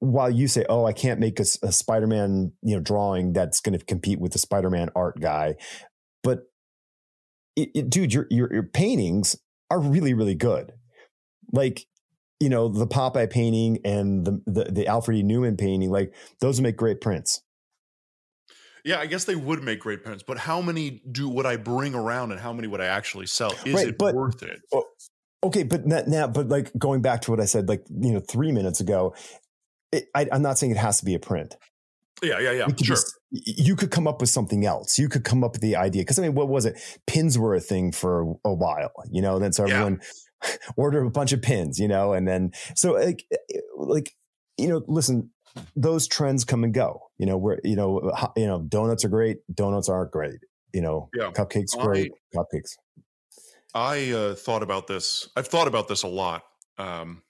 Speaker 2: while you say oh i can't make a spider-man you know drawing that's going to compete with the spider-man art guy but it, it- dude your, your your paintings are really really good like you know the popeye painting and the the, the alfred e neuman painting like those make great prints
Speaker 1: yeah, I guess they would make great prints, but how many do would I bring around, and how many would I actually sell? Is
Speaker 2: Right,
Speaker 1: it
Speaker 2: but-
Speaker 1: worth it?
Speaker 2: Okay, but now, but like going back to what I said, like you know, three minutes ago, it, I, I'm not saying it has to be a print.
Speaker 1: Yeah, yeah, yeah.
Speaker 2: You could,
Speaker 1: Sure.
Speaker 2: just- you could come up with something else. You could come up with the idea. Because I mean, what was it? Pins were a thing for a while, you know. And Then so
Speaker 1: Yeah.
Speaker 2: everyone ordered a bunch of pins, you know, and then so like like you know, listen, those trends come and go. You know, where you know, you know, donuts are great. Donuts aren't great. You know,
Speaker 1: Yeah.
Speaker 2: cupcakes
Speaker 1: I-
Speaker 2: great. Cupcakes.
Speaker 1: I uh, thought about this. I've thought about this a lot um,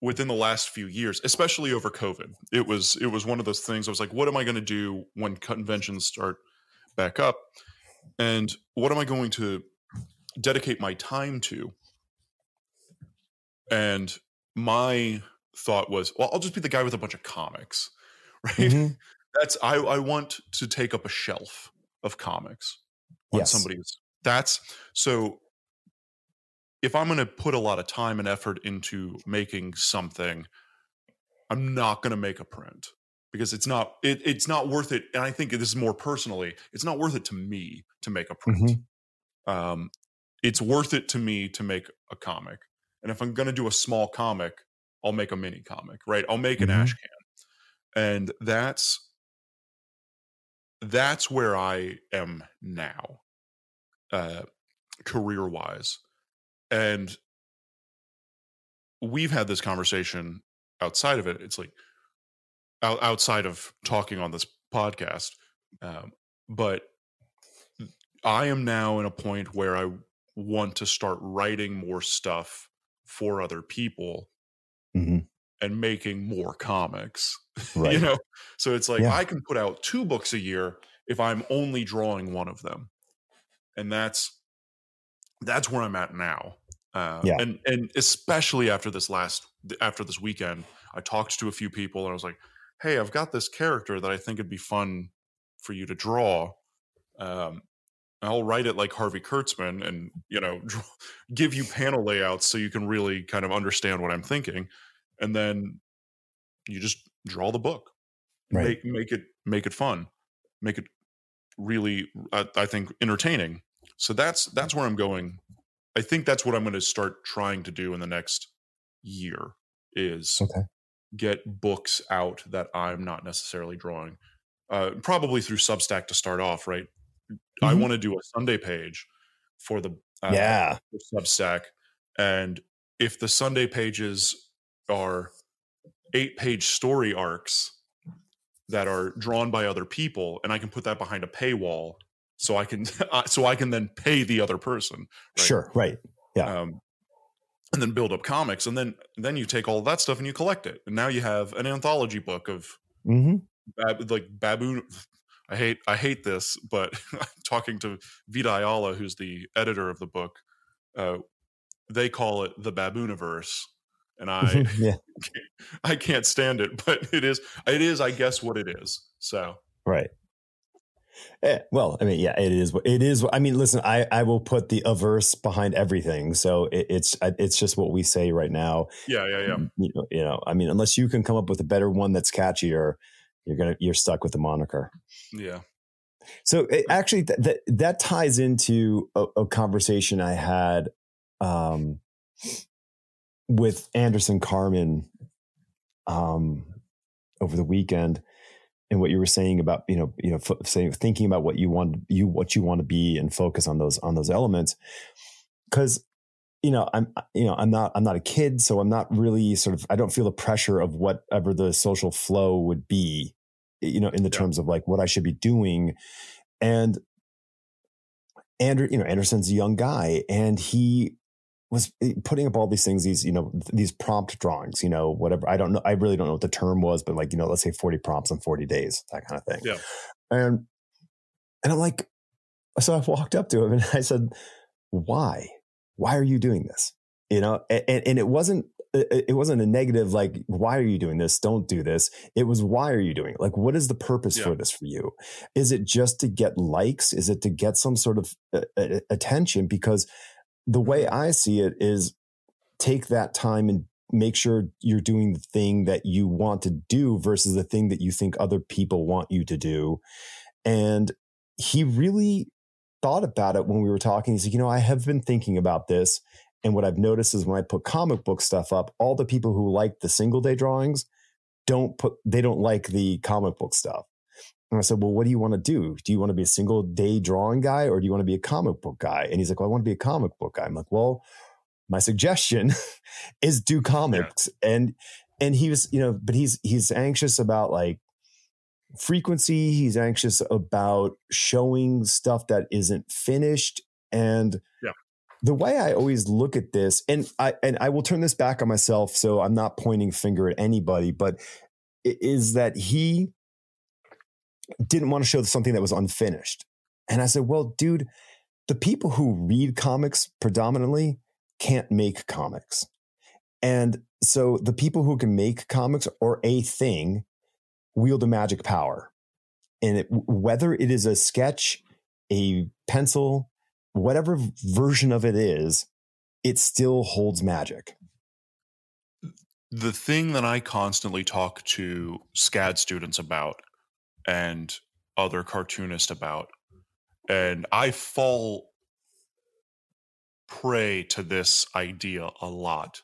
Speaker 1: within the last few years, especially over COVID. It was it was one of those things. I was like, what am I going to do when conventions start back up, and what am I going to dedicate my time to? And my thought was, well, I'll just be the guy with a bunch of comics, right?
Speaker 2: Mhm.
Speaker 1: That's I I want to take up a shelf of comics on
Speaker 2: Yes.
Speaker 1: somebody's. That's so if I'm going to put a lot of time and effort into making something, I'm not going to make a print because it's not it, it's not worth it. And I think this is more personally, it's not worth it to me to make a print.
Speaker 2: Mhm.
Speaker 1: Um, it's worth it to me to make a comic. And if I'm going to do a small comic, I'll make a mini comic, right? I'll make an
Speaker 2: Mhm.
Speaker 1: ash can, and that's that's where I am now, uh, career wise. And we've had this conversation outside of it. It's like out, outside of talking on this podcast. Um, but I am now in a point where I want to start writing more stuff for other people
Speaker 2: Mhm.
Speaker 1: and making more comics
Speaker 2: Right.
Speaker 1: you know so it's like
Speaker 2: Yeah.
Speaker 1: i can put out two books a year if i'm only drawing one of them and that's that's where i'm at now uh,
Speaker 2: Yeah.
Speaker 1: and and especially after this last after this weekend i talked to a few people and i was like hey i've got this character that i think it'd be fun for you to draw um, I'll write it like Harvey Kurtzman and you know draw, give you panel layouts so you can really kind of understand what I'm thinking, and then you just draw the book,
Speaker 2: Right.
Speaker 1: make make it make it fun, make it really I, I think entertaining. So that's that's where I'm going. I think that's what I'm going to start trying to do in the next year is
Speaker 2: Okay.
Speaker 1: get books out that I'm not necessarily drawing. Uh, probably through Substack to start off, right? I
Speaker 2: Mhm.
Speaker 1: want to do a Sunday page for the uh,
Speaker 2: yeah.
Speaker 1: for Substack, and if the Sunday pages are eight page story arcs that are drawn by other people, and I can put that behind a paywall, so I can so I can then pay the other person, right?
Speaker 2: Sure. Right. Yeah.
Speaker 1: um, and then build up comics, and then then you take all that stuff and you collect it, and now you have an anthology book of
Speaker 2: hmm
Speaker 1: bab- like baboon. I hate I hate this, but talking to Vita Ayala, who's the editor of the book, uh, they call it the Babooniverse, and I
Speaker 2: yeah.
Speaker 1: I can't stand it, but it is it is I guess what it is. So
Speaker 2: Right. Eh, well, I mean, yeah, it is. what It is. I mean, listen, I I will put the averse behind everything. So it, it's it's just what we say right now.
Speaker 1: yeah, yeah, yeah,
Speaker 2: You know, you know, I mean, unless you can come up with a better one that's catchier, you're gonna you're stuck with the moniker.
Speaker 1: yeah.
Speaker 2: So it, actually, that that that ties into a, a conversation I had um, with Anderson Carmen um, over the weekend, and what you were saying about you know you know f- saying thinking about what you want you what you want to be and focus on those on those elements because you know i'm you know i'm not i'm not a kid so i'm not really sort of i don't feel the pressure of whatever the social flow would be you know in the
Speaker 1: Yeah.
Speaker 2: terms of like what i should be doing and andrew you know anderson's a young guy and he was eh, putting up all these things these you know these prompt drawings you know whatever i don't know i really don't know what the term was but like you know let's say 40 prompts in 40 days that kind of thing.
Speaker 1: Yeah.
Speaker 2: and and i'm like so i walked up to him and i said why? Why are you doing this? You know and, and it wasn't it it wasn't a negative like why are you doing this? Don't do this. It was why are you doing it? Like what is the purpose
Speaker 1: Yeah.
Speaker 2: for this for you? Is it just to get likes? Is it to get some sort of uh, attention? Because the way mm-hmm. i see it is take that time and make sure you're doing the thing that you want to do versus the thing that you think other people want you to do. And he really thought about it when we were talking. He said you know i have been thinking about this and what I've noticed is when I put comic book stuff up, all the people who like the single day drawings don't put they don't like the comic book stuff. And I said, well, what do you want to do? Do you want to be a single day drawing guy or do you want to be a comic book guy? And he's like, well, I want to be a comic book guy. I'm like, well, my suggestion is do comics. Yeah. And and he was, you know, but he's he's anxious about like frequency. He's anxious about showing stuff that isn't finished. And
Speaker 1: yeah.
Speaker 2: the way I always look at this, and I and I will turn this back on myself, so I'm not pointing finger at anybody, but is that he didn't want to show something that was unfinished. And I said, well, dude, the people who read comics predominantly can't make comics. And so the people who can make comics or a thing wield a magic power. And it, whether it is a sketch, a pencil, whatever version of it is, it still holds magic.
Speaker 1: The thing that I constantly talk to SCAD students about and other cartoonists about, and I fall prey to this idea a lot,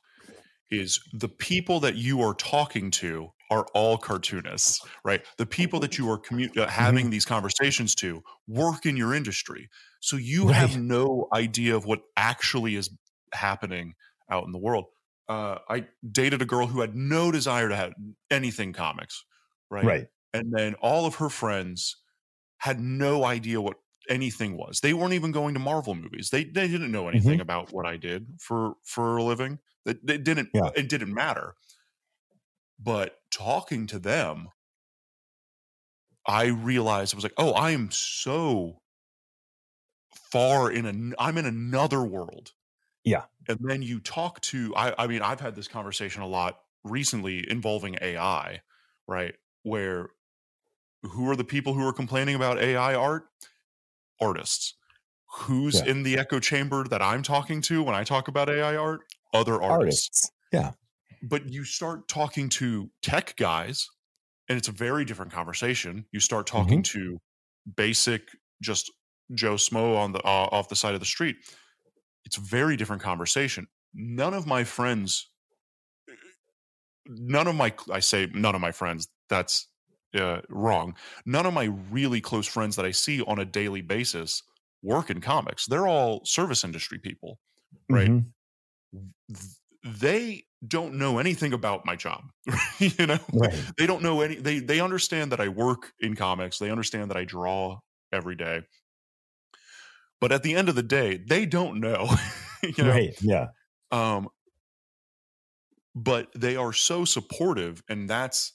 Speaker 1: is the people that you are talking to are all cartoonists, right? The people that you are commu- uh, having mm-hmm. these conversations to work in your industry. So you right. have no idea of what actually is happening out in the world. Uh, I dated a girl who had no desire to have anything comics, right?
Speaker 2: Right.
Speaker 1: And then all of her friends had no idea what anything was. They weren't even going to Marvel movies. They they didn't know anything mm-hmm. about what I did for for a living. It, it didn't yeah. it didn't matter. But talking to them, I realized I was like, oh, I am so far in a I'm in another world.
Speaker 2: Yeah.
Speaker 1: And then you talk to I I mean, I've had this conversation a lot recently involving AI, right? Where who are the people who are complaining about AI art? Artists. Who's yeah. in the echo chamber that I'm talking to when I talk about AI art? Other artists. artists.
Speaker 2: Yeah
Speaker 1: but you start talking to tech guys and it's a very different conversation you start talking mm-hmm. to basic just joe smo on the uh, off the side of the street it's a very different conversation none of my friends none of my i say none of my friends that's uh, wrong. None of my really close friends that i see on a daily basis work in comics. They're all service industry people right? Mm-hmm. they don't know anything about my job you know? Right. they don't know any they they understand that i work in comics. They understand that i draw every day. But at the end of the day they don't know
Speaker 2: you know? Right yeah.
Speaker 1: Um but they are so supportive and that's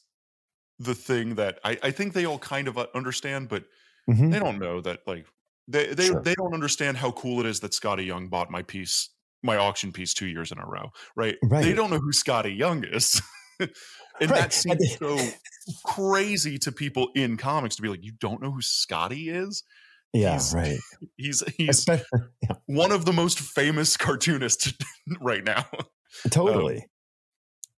Speaker 1: the thing that i i think they all kind of uh, understand but mm-hmm. they don't know that like they they, sure. they don't understand how cool it is that Skottie Young bought my piece my auction piece two years in a row, right? right. They don't know who Skottie Young is. and right. that seems so crazy to people in comics to be like, you don't know who Skottie is?
Speaker 2: Yeah, he's, right.
Speaker 1: He's he's yeah. one of the most famous cartoonists right now.
Speaker 2: Totally. Um,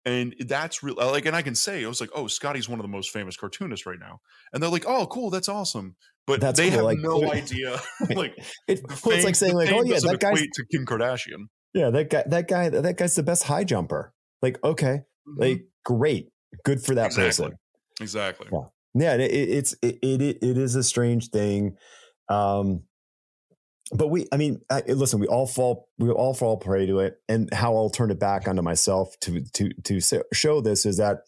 Speaker 1: and that's real like and i can say i was like oh Skottie's one of the most famous cartoonists right now and they're like oh cool that's awesome but that's they cool. have like, no idea like
Speaker 2: it, well, it's like saying like oh yeah that guy
Speaker 1: to kim kardashian
Speaker 2: yeah that guy that guy that guy's the best high jumper like okay mm-hmm. like great good for that
Speaker 1: exactly.
Speaker 2: person
Speaker 1: exactly
Speaker 2: yeah yeah it, it's it, it it is a strange thing um but we i mean I, listen we all fall we all fall prey to it. And how i'll turn it back onto myself to to to show this is that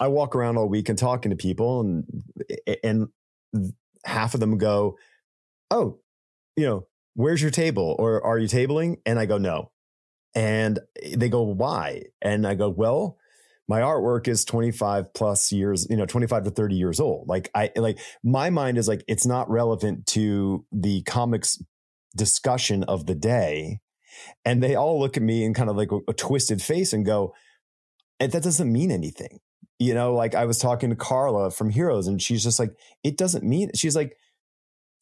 Speaker 2: i walk around all week and talking to people and and half of them go oh you know where's your table? Or are you tabling? And i go no. And they go why? And i go well my artwork is 25 plus years you know 25 to 30 years old. Like i like my mind is like it's not relevant to the comics discussion of the day. And they all look at me in kind of like a, a twisted face and go that doesn't mean anything. You know like i was talking to carla from heroes and she's just like it doesn't mean she's like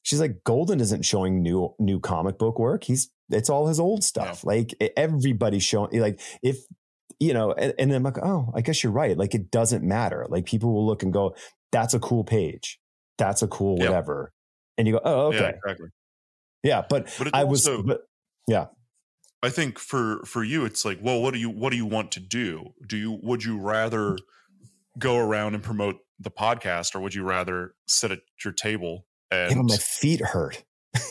Speaker 2: she's like golden isn't showing new new comic book work. He's it's all his old stuff. Yeah. like everybody's showing like if you know, and, and then I'm like, oh, I guess you're right. Like it doesn't matter. Like people will look and go, that's a cool page. That's a cool whatever. Yep. And you go, oh, okay.
Speaker 1: Yeah, exactly.
Speaker 2: Yeah. But, but I was, but yeah.
Speaker 1: I think for, for you, it's like, well, what do you, what do you want to do? Do you, would you rather go around and promote the podcast, or would you rather sit at your table and
Speaker 2: my feet hurt.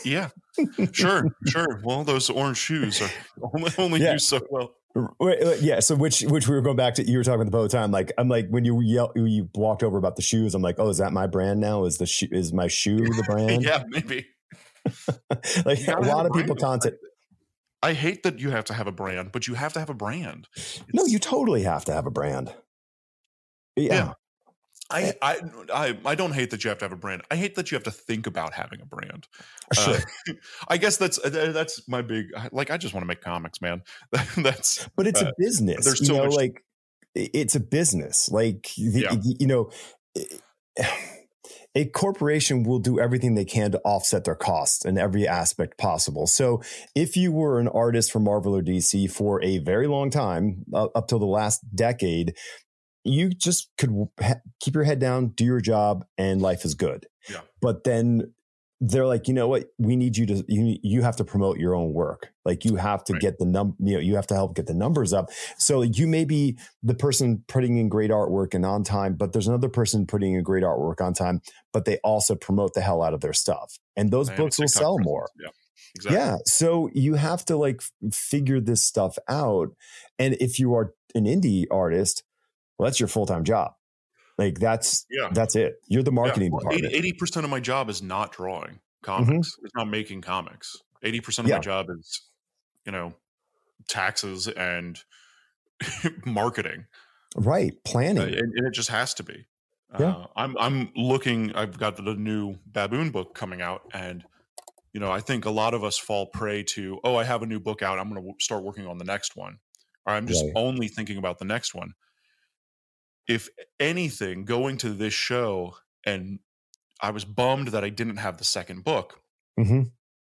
Speaker 1: yeah, sure, sure. Well, those orange shoes are only, only yeah. do so well.
Speaker 2: Yeah. So which which we were going back to you were talking about the whole time. Like I'm like when you yell you walked over about the shoes. I'm like, oh, is that my brand now? Is the shoe is my shoe the brand?
Speaker 1: yeah, maybe.
Speaker 2: like a lot of people content.
Speaker 1: I hate that you have to have a brand, but you have to have a brand.
Speaker 2: It's, no, you totally have to have a brand. Yeah. yeah.
Speaker 1: I, I I I don't hate that you have to have a brand. I hate that you have to think about having a brand.
Speaker 2: Sure. Uh,
Speaker 1: I guess that's uh, that's my big like. I just want to make comics, man. that's
Speaker 2: but it's uh, a business. There's so you know, much- like it's a business. Like yeah. you know, a corporation will do everything they can to offset their costs in every aspect possible. So if you were an artist for Marvel or DC for a very long time, uh, up till the last decade, you just could ha- keep your head down, do your job, and life is good.
Speaker 1: Yeah.
Speaker 2: But then they're like, you know what? We need you to you you have to promote your own work. Like you have to right. get the num you know you have to help get the numbers up. So you may be the person putting in great artwork and on time, but there's another person putting in great artwork on time, but they also promote the hell out of their stuff, and those and books will sell more.
Speaker 1: Yeah. Exactly.
Speaker 2: Yeah. So you have to like figure this stuff out. And if you are an indie artist, well, that's your full time job. Like that's yeah. that's it. You're the marketing yeah. well, department.
Speaker 1: Eighty percent of my job is not drawing comics. Mm-hmm. It's not making comics. Eighty percent of yeah. my job is, you know, taxes and marketing.
Speaker 2: Right, planning, uh,
Speaker 1: and, and, it just has to be.
Speaker 2: Yeah.
Speaker 1: Uh, I'm I'm looking. I've got the new Baboon book coming out, and you know, I think a lot of us fall prey to, oh, I have a new book out. I'm going to start working on the next one, or I'm just right. only thinking about the next one if anything, going to this show and I was bummed that I didn't have the second book,
Speaker 2: mm-hmm.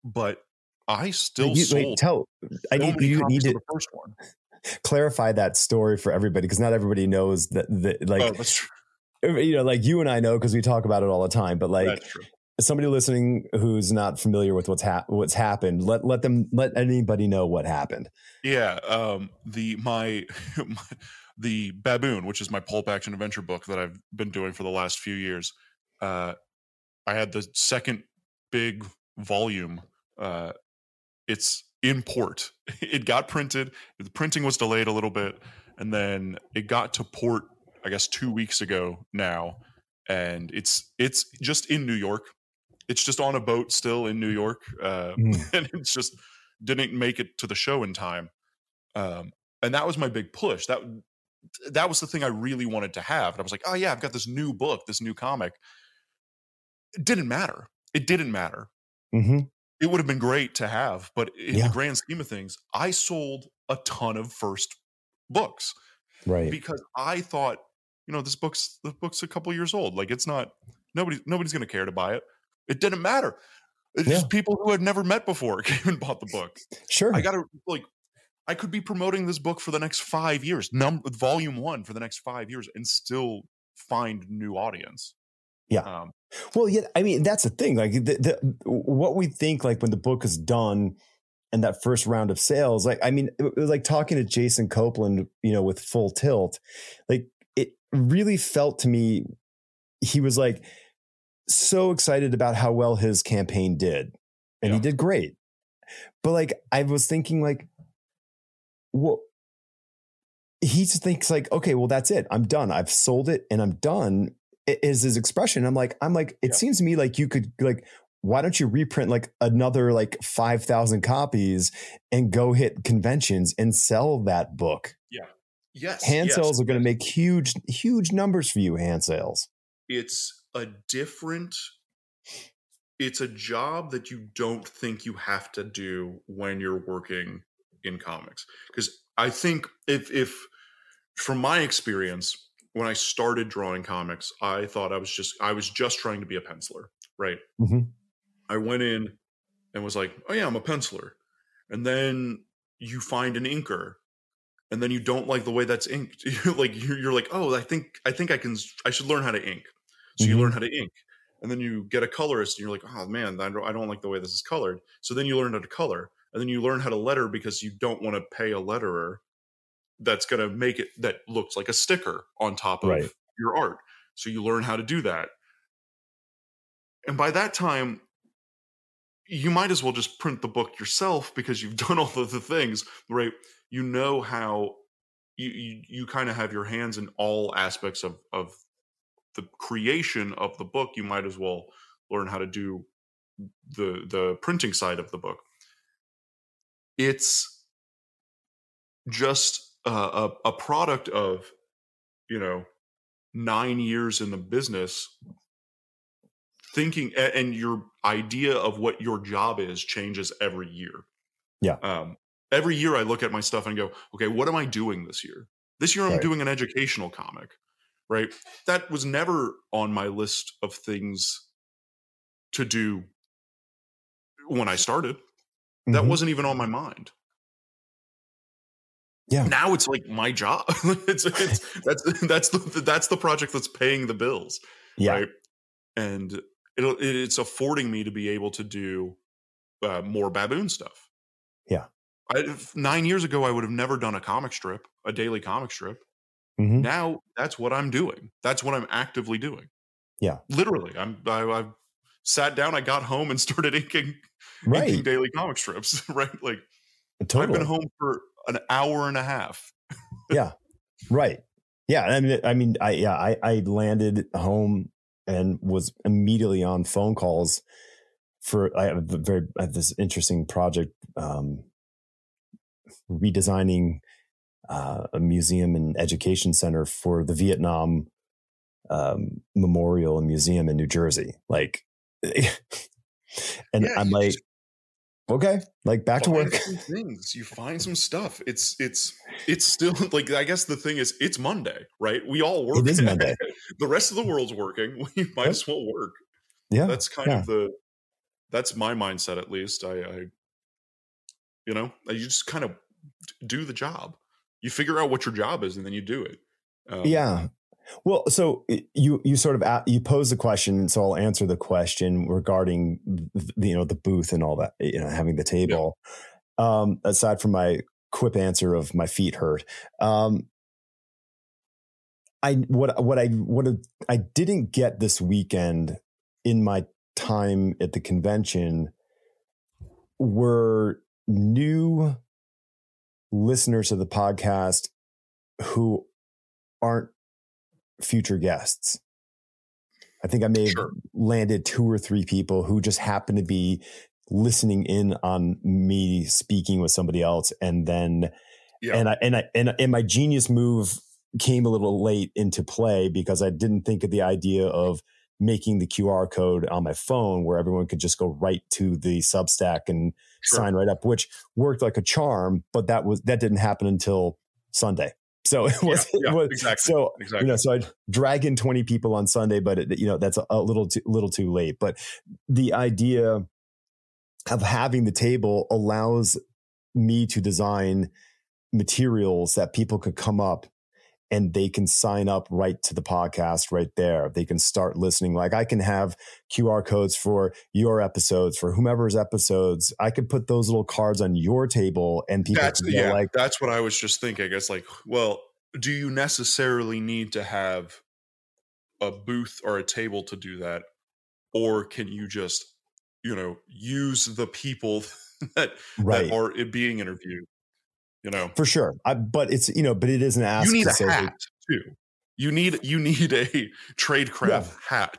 Speaker 1: but I still you, sold. Wait,
Speaker 2: tell I need you need to
Speaker 1: the first one.
Speaker 2: Clarify that story for everybody because not everybody knows that. that like,
Speaker 1: oh.
Speaker 2: You know, like you and I know because we talk about it all the time. But like, somebody listening who's not familiar with what's ha- what's happened, let let them let anybody know what happened.
Speaker 1: Yeah, um, the my, my the Baboon, which is my pulp action adventure book that I've been doing for the last few years. Uh, I had the second big volume. Uh, it's in port. It got printed. The printing was delayed a little bit, and then it got to port. I guess two weeks ago now, and it's it's just in New York. It's just on a boat still in New York, uh, mm. and it's just didn't make it to the show in time. Um, and that was my big push. That that was the thing I really wanted to have. And I was like, oh yeah, I've got this new book, this new comic. It didn't matter. It didn't matter.
Speaker 2: Mm-hmm.
Speaker 1: It would have been great to have, but in yeah. the grand scheme of things, I sold a ton of first books,
Speaker 2: right?
Speaker 1: Because I thought, you know, this book's the book's a couple years old. Like it's not nobody nobody's going to care to buy it. It didn't matter. It's yeah. just people who had never met before came and bought the book.
Speaker 2: Sure,
Speaker 1: I got to like I could be promoting this book for the next five years, num volume one for the next five years, and still find new audience.
Speaker 2: Yeah. Um, well, yeah. I mean, that's the thing. Like the, the, what we think, like when the book is done, and that first round of sales, like I mean, it was like talking to Jason Copland, you know, with Full Tilt, like it really felt to me, he was like so excited about how well his campaign did, and yeah. he did great. But like I was thinking, like well, he just thinks like, okay, well, that's it. I'm done. I've sold it and I'm done. Is his expression. I'm like, I'm like, it yeah. seems to me like you could like, why don't you reprint like another like 5,000 copies and go hit conventions and sell that book?
Speaker 1: Yeah. Yes.
Speaker 2: Hand
Speaker 1: yes.
Speaker 2: sales are going to make huge, huge numbers for you, hand sales.
Speaker 1: It's a different, it's a job that you don't think you have to do when you're working in comics because I think if if from my experience when I started drawing comics, I thought I was just I was just trying to be a penciler, right?
Speaker 2: Mm-hmm.
Speaker 1: I went in and was like, "Oh yeah, I'm a penciler," and then you find an inker, and then you don't like the way that's inked. Like you're, you're, like, "Oh, I think I think I can I should learn how to ink." So mm-hmm. you learn how to ink, and then you get a colorist, and you're like, "Oh man, I don't I don't like the way this is colored." So then you learn how to color, and then you learn how to letter because you don't want to pay a letterer that's going to make it that looks like a sticker on top of
Speaker 2: right.
Speaker 1: your art. So you learn how to do that. And by that time, you might as well just print the book yourself because you've done all of the things, right? You know how you you, you kind of have your hands in all aspects of of the creation of the book. You might as well learn how to do the the printing side of the book. It's just a, a, product of you know nine years in the business thinking and your idea of what your job is changes every year.
Speaker 2: Yeah.
Speaker 1: Um, every year i look at my stuff and go okay what am i doing this year? This year i'm
Speaker 2: Right.
Speaker 1: doing an educational comic right? That was never on my list of things to do when i started that
Speaker 2: Mhm.
Speaker 1: wasn't even on my mind
Speaker 2: Yeah.
Speaker 1: now it's like my job it's, it's that's that's the that's the project that's paying the bills
Speaker 2: yeah
Speaker 1: right and it'll it's affording me to be able to do uh, more baboon stuff
Speaker 2: Yeah.
Speaker 1: I, nine years ago i would have never done a comic strip a daily comic strip
Speaker 2: Mhm.
Speaker 1: now that's what i'm doing that's what i'm actively doing
Speaker 2: Yeah.
Speaker 1: literally i'm I, I sat down i got home and started inking
Speaker 2: right
Speaker 1: inking daily comic strips right like
Speaker 2: totally
Speaker 1: i've been home for an hour and a half yeah.
Speaker 2: Right. Yeah. I mean, I mean, I yeah, I, I landed home and was immediately on phone calls for I have a very I have this interesting project um, redesigning uh, a museum and education center for the Vietnam um, Memorial and Museum in New Jersey. Like, and
Speaker 1: Yeah,
Speaker 2: I'm like,
Speaker 1: just
Speaker 2: okay, like back to work.
Speaker 1: things you find some stuff it's it's it's still like i guess the thing is it's monday right we all work
Speaker 2: It is Monday.
Speaker 1: the rest of the world's working we might
Speaker 2: Yep.
Speaker 1: as well work
Speaker 2: Yeah.
Speaker 1: that's kind
Speaker 2: yeah.
Speaker 1: of the that's my mindset at least i i you know you just kind of do the job you figure out what your job is and then you do it um,
Speaker 2: yeah well so you you sort of you pose the question so i'll answer the question regarding th- you know the booth and all that you know having the table. Um aside from my quip answer of my feet hurt um i what what i what i didn't get this weekend in my time at the convention were new listeners of the podcast who aren't future guests. I think I may have
Speaker 1: Sure.
Speaker 2: landed two or three people who just happened to be listening in on me speaking with somebody else, and then
Speaker 1: yeah
Speaker 2: and I and I and, and my genius move came a little late into play because I didn't think of the idea of making the QR code on my phone where everyone could just go right to the Substack and
Speaker 1: Sure.
Speaker 2: sign right up, which worked like a charm, but that was that didn't happen until Sunday. So it
Speaker 1: yeah,
Speaker 2: was,
Speaker 1: yeah,
Speaker 2: it was
Speaker 1: exactly
Speaker 2: so
Speaker 1: exactly
Speaker 2: you know, so I'd drag in 20 people on Sunday, but it, you know, that's a, a little too, little too late. But the idea of having the table allows me to design materials that people could come up and they can sign up right to the podcast right there. They can start listening. Like I can have QR codes for your episodes, for whomever's episodes. I could put those little cards on your table and people
Speaker 1: that's yeah
Speaker 2: like,
Speaker 1: that's what i was just thinking it's like well do you necessarily need to have a booth or a table to do that or can you just you know use the people that
Speaker 2: right.
Speaker 1: that are being interviewed you know
Speaker 2: For sure. I, but it's, you know, but it is an ask.
Speaker 1: you need a hat too you need you need a tradecraft hat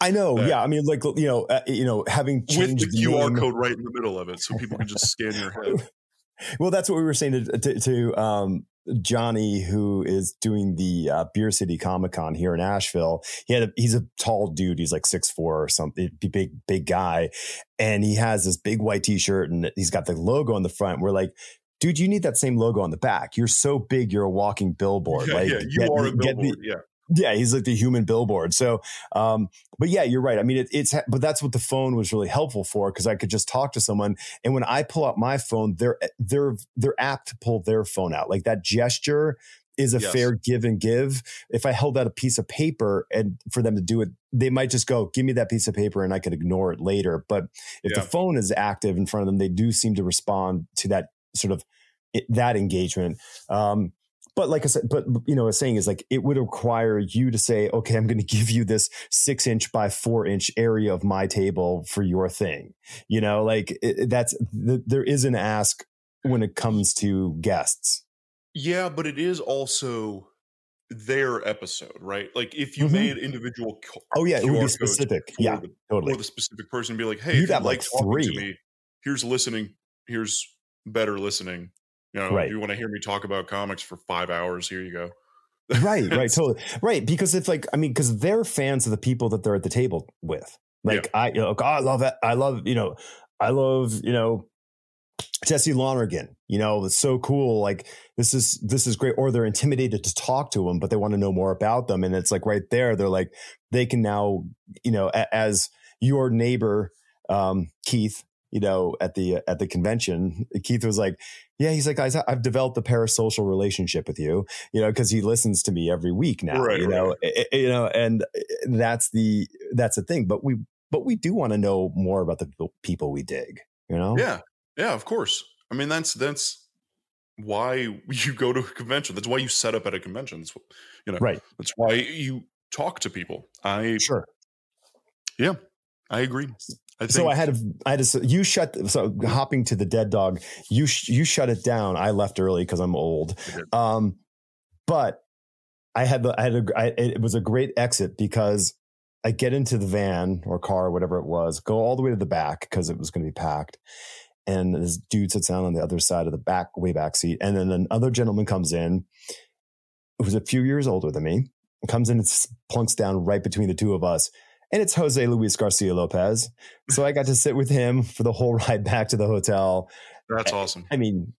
Speaker 2: I know.
Speaker 1: that-
Speaker 2: yeah. I mean, like, you know, uh, you know, having
Speaker 1: with
Speaker 2: changed
Speaker 1: the qr code right in the middle of it so people can just scan your head
Speaker 2: Well, that's what we were saying to, to, to um, Johnny, who is doing the uh, Beer City Comic Con here in Asheville. He had a, he's a tall dude. He's like six four or something, big big guy, and he has this big white t shirt and he's got the logo on the front. We're like. Dude, you need that same logo on the back. You're so big, you're a walking billboard.
Speaker 1: yeah,
Speaker 2: like,
Speaker 1: yeah you
Speaker 2: get
Speaker 1: are a
Speaker 2: get the-
Speaker 1: billboard yeah
Speaker 2: yeah, he's like the human billboard. So, um, but yeah, you're right. I mean, it, it's but that's what the phone was really helpful for because I could just talk to someone, and when I pull out my phone, they're they're they're apt to pull their phone out. Like that gesture is a
Speaker 1: Yes.
Speaker 2: fair give and give. If I held out a piece of paper and for them to do it, they might just go, "Give me that piece of paper," and I could ignore it later. But if
Speaker 1: Yeah.
Speaker 2: the phone is active in front of them, they do seem to respond to that sort of it, that engagement. Um, but like I said, but you know, what I'm saying is like it would require you to say, okay, I'm going to give you this six inch by four inch area of my table for your thing. You know, like it, that's the, there is an ask when it comes to guests.
Speaker 1: Yeah, but it is also their episode, right? Like if you
Speaker 2: Mhm.
Speaker 1: made individual.
Speaker 2: Oh yeah, it would be specific. Yeah,
Speaker 1: the,
Speaker 2: totally.
Speaker 1: for the specific person, be like, hey,
Speaker 2: You'd
Speaker 1: if you
Speaker 2: have,
Speaker 1: like
Speaker 2: like, three.
Speaker 1: me, here's listening. Here's better listening. You know,
Speaker 2: Right.
Speaker 1: if you want to hear me talk about comics for five hours, here you go.
Speaker 2: right right totally right because it's like i mean because they're fans of the people that they're at the table with like i you know, "Oh, i love it i love you know i love you know jesse lonergan you know it's so cool like this is this is great or they're intimidated to talk to them but they want to know more about them and it's like right there they're like they can now you know a- as your neighbor um keith you know at the at the convention keith was like yeah he's like guys i've developed a parasocial relationship with you you know because he listens to me every week now
Speaker 1: Right,
Speaker 2: you know Eh, eh, you know and that's the that's the thing but we but we do want to know more about the people- people we dig you know
Speaker 1: Yeah, yeah, of course. I mean, that's that's why you go to a convention. That's why you set up at a convention. That's what, you know.
Speaker 2: right
Speaker 1: That's why you talk to people. I
Speaker 2: sure Yeah,
Speaker 1: I agree. I think,
Speaker 2: so I had to, I had to, you shut, so hopping to the dead dog, you, sh- you shut it down. I left early cause I'm old. Um, but I had the, I had a, I, it was a great exit because I get into the van or car or whatever it was, go all the way to the back cause it was going to be packed. And this dude sits down on the other side of the back, way back seat. And then another gentleman comes in who's a few years older than me, comes in and plunks down right between the two of us. And it's Jose Luis Garcia Lopez. So I got to sit with him for the whole ride back to the hotel.
Speaker 1: that's awesome.
Speaker 2: I mean,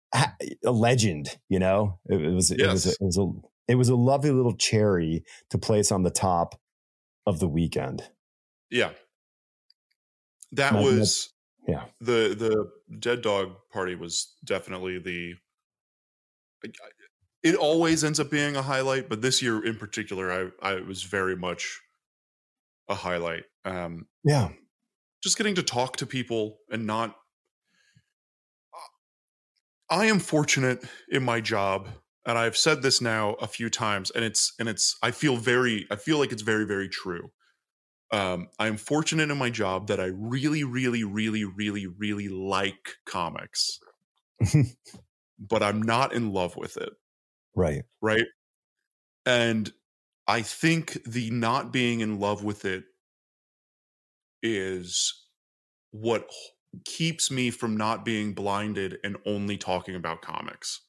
Speaker 2: a legend, you know. It, it was it was a, it was a it was a lovely little cherry to place on the top of the weekend.
Speaker 1: Yeah, that
Speaker 2: My-
Speaker 1: was
Speaker 2: yeah.
Speaker 1: the the dead dog party was definitely the. It always ends up being a highlight, but this year in particular, I I was very much a highlight. Um,
Speaker 2: Yeah.
Speaker 1: just getting to talk to people and not I am fortunate in my job and I've said this now a few times and it's and it's I feel very I feel like it's very very true. Um I am fortunate in my job that I really really really really really like comics. but I'm not in love with it
Speaker 2: right.
Speaker 1: right? And I think the not being in love with it is what keeps me from not being blinded and only talking about comics.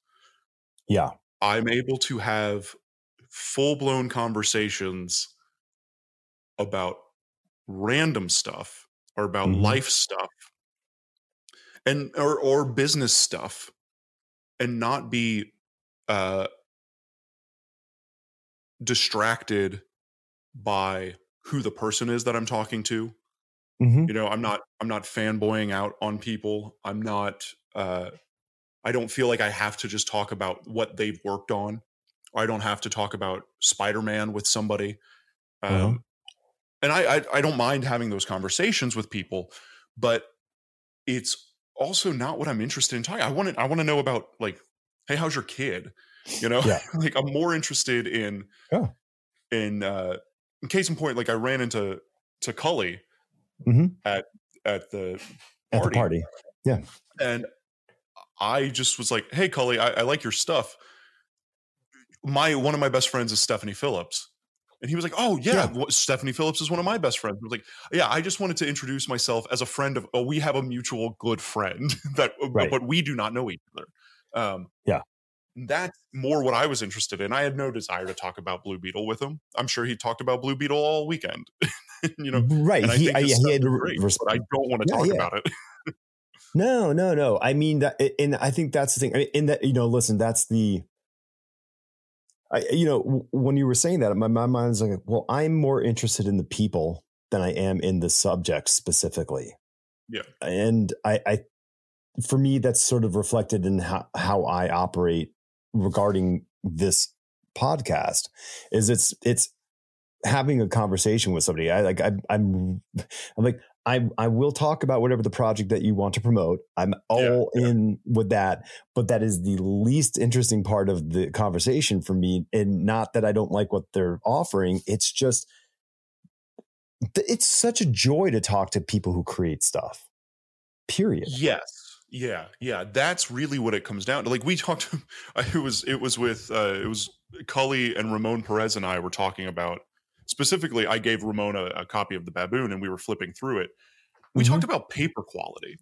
Speaker 2: Yeah.
Speaker 1: I'm able to have full blown conversations about random stuff or about
Speaker 2: Mhm.
Speaker 1: life stuff and or or business stuff and not be uh distracted by who the person is that I'm talking to.
Speaker 2: hmm
Speaker 1: You know, I'm not I'm not fanboying out on people. I'm not uh I don't feel like I have to just talk about what they've worked on. I don't have to talk about Spider-Man with somebody. Um
Speaker 2: Uh-huh.
Speaker 1: and I, I I don't mind having those conversations with people, but it's also not what I'm interested in talking. I want to I want to know about like, hey, how's your kid? You know,
Speaker 2: Yeah.
Speaker 1: like I'm more interested in
Speaker 2: Yeah.
Speaker 1: in uh in case in point, like I ran into to Cully
Speaker 2: Mhm.
Speaker 1: at at the
Speaker 2: At the
Speaker 1: Party.
Speaker 2: yeah
Speaker 1: and I just was like, "Hey, Cully, I, I like your stuff." My one of my best friends is Stephanie Phillips, and he was like, "Oh yeah,
Speaker 2: Yeah.
Speaker 1: Stephanie Phillips is one of my best friends." I was like, "Yeah, I just wanted to introduce myself as a friend of. Oh, we have a mutual good friend that,
Speaker 2: Right.
Speaker 1: but we do not know each other." Um,
Speaker 2: Yeah.
Speaker 1: That's more what I was interested in. I had no desire to talk about Blue Beetle with him. I'm sure he talked about Blue Beetle all weekend, you know.
Speaker 2: right.
Speaker 1: And I
Speaker 2: He,
Speaker 1: think
Speaker 2: I, he had
Speaker 1: great, but I don't want to
Speaker 2: Yeah,
Speaker 1: talk
Speaker 2: yeah.
Speaker 1: about it.
Speaker 2: No, no, no. I mean that, and I think that's the thing. I mean, in that, you know, listen, that's the, I, you know, when you were saying that, my, my mind is like, well, I'm more interested in the people than I am in the subject specifically.
Speaker 1: Yeah.
Speaker 2: And I, I, for me, that's sort of reflected in how, how I operate regarding this podcast is it's, it's, having a conversation with somebody i like I, i'm i'm like I I will talk about whatever the project that you want to promote. I'm all yeah, yeah. in with that, but that is the least interesting part of the conversation for me. And not that I don't like what they're offering. It's just it's such a joy to talk to people who create stuff. Period.
Speaker 1: Yes. Yeah, yeah, that's really what it comes down to. Like we talked, it was it was with uh, it was Cully and Ramon Perez and I were talking about specifically. I gave Ramon a, a copy of the Baboon, and we were flipping through it. We mm-hmm. talked about paper quality,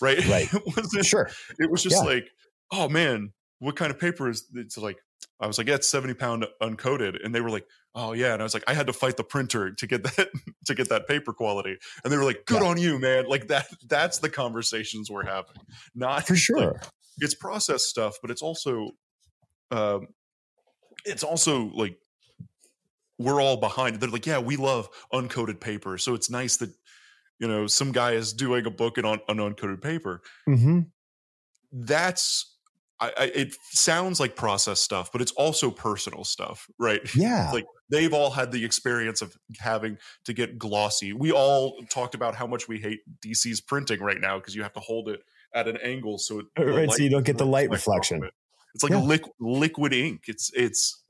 Speaker 1: right?
Speaker 2: Right.
Speaker 1: it wasn't,
Speaker 2: sure.
Speaker 1: It was just yeah. like, oh man, what kind of paper is? It's like I was like, yeah, it's seventy pound uncoated, and they were like, oh yeah, and I was like, I had to fight the printer to get that to get that paper quality, and they were like, good yeah. on you, man. Like that. That's the conversations we're having. Not
Speaker 2: for sure.
Speaker 1: Like, it's process stuff, but it's also, um, it's also like we're all behind. They're like, yeah, we love uncoated paper, so it's nice that you know some guy is doing a book in on, on uncoated paper.
Speaker 2: Mm-hmm.
Speaker 1: That's I, I, it sounds like process stuff, but it's also personal stuff, right?
Speaker 2: Yeah.
Speaker 1: like they've all had the experience of having to get glossy. We all talked about how much we hate DC's printing right now because you have to hold it at an angle so it,
Speaker 2: right, so you don't get the light reflection.
Speaker 1: It. It's like yeah. liquid ink. It's it's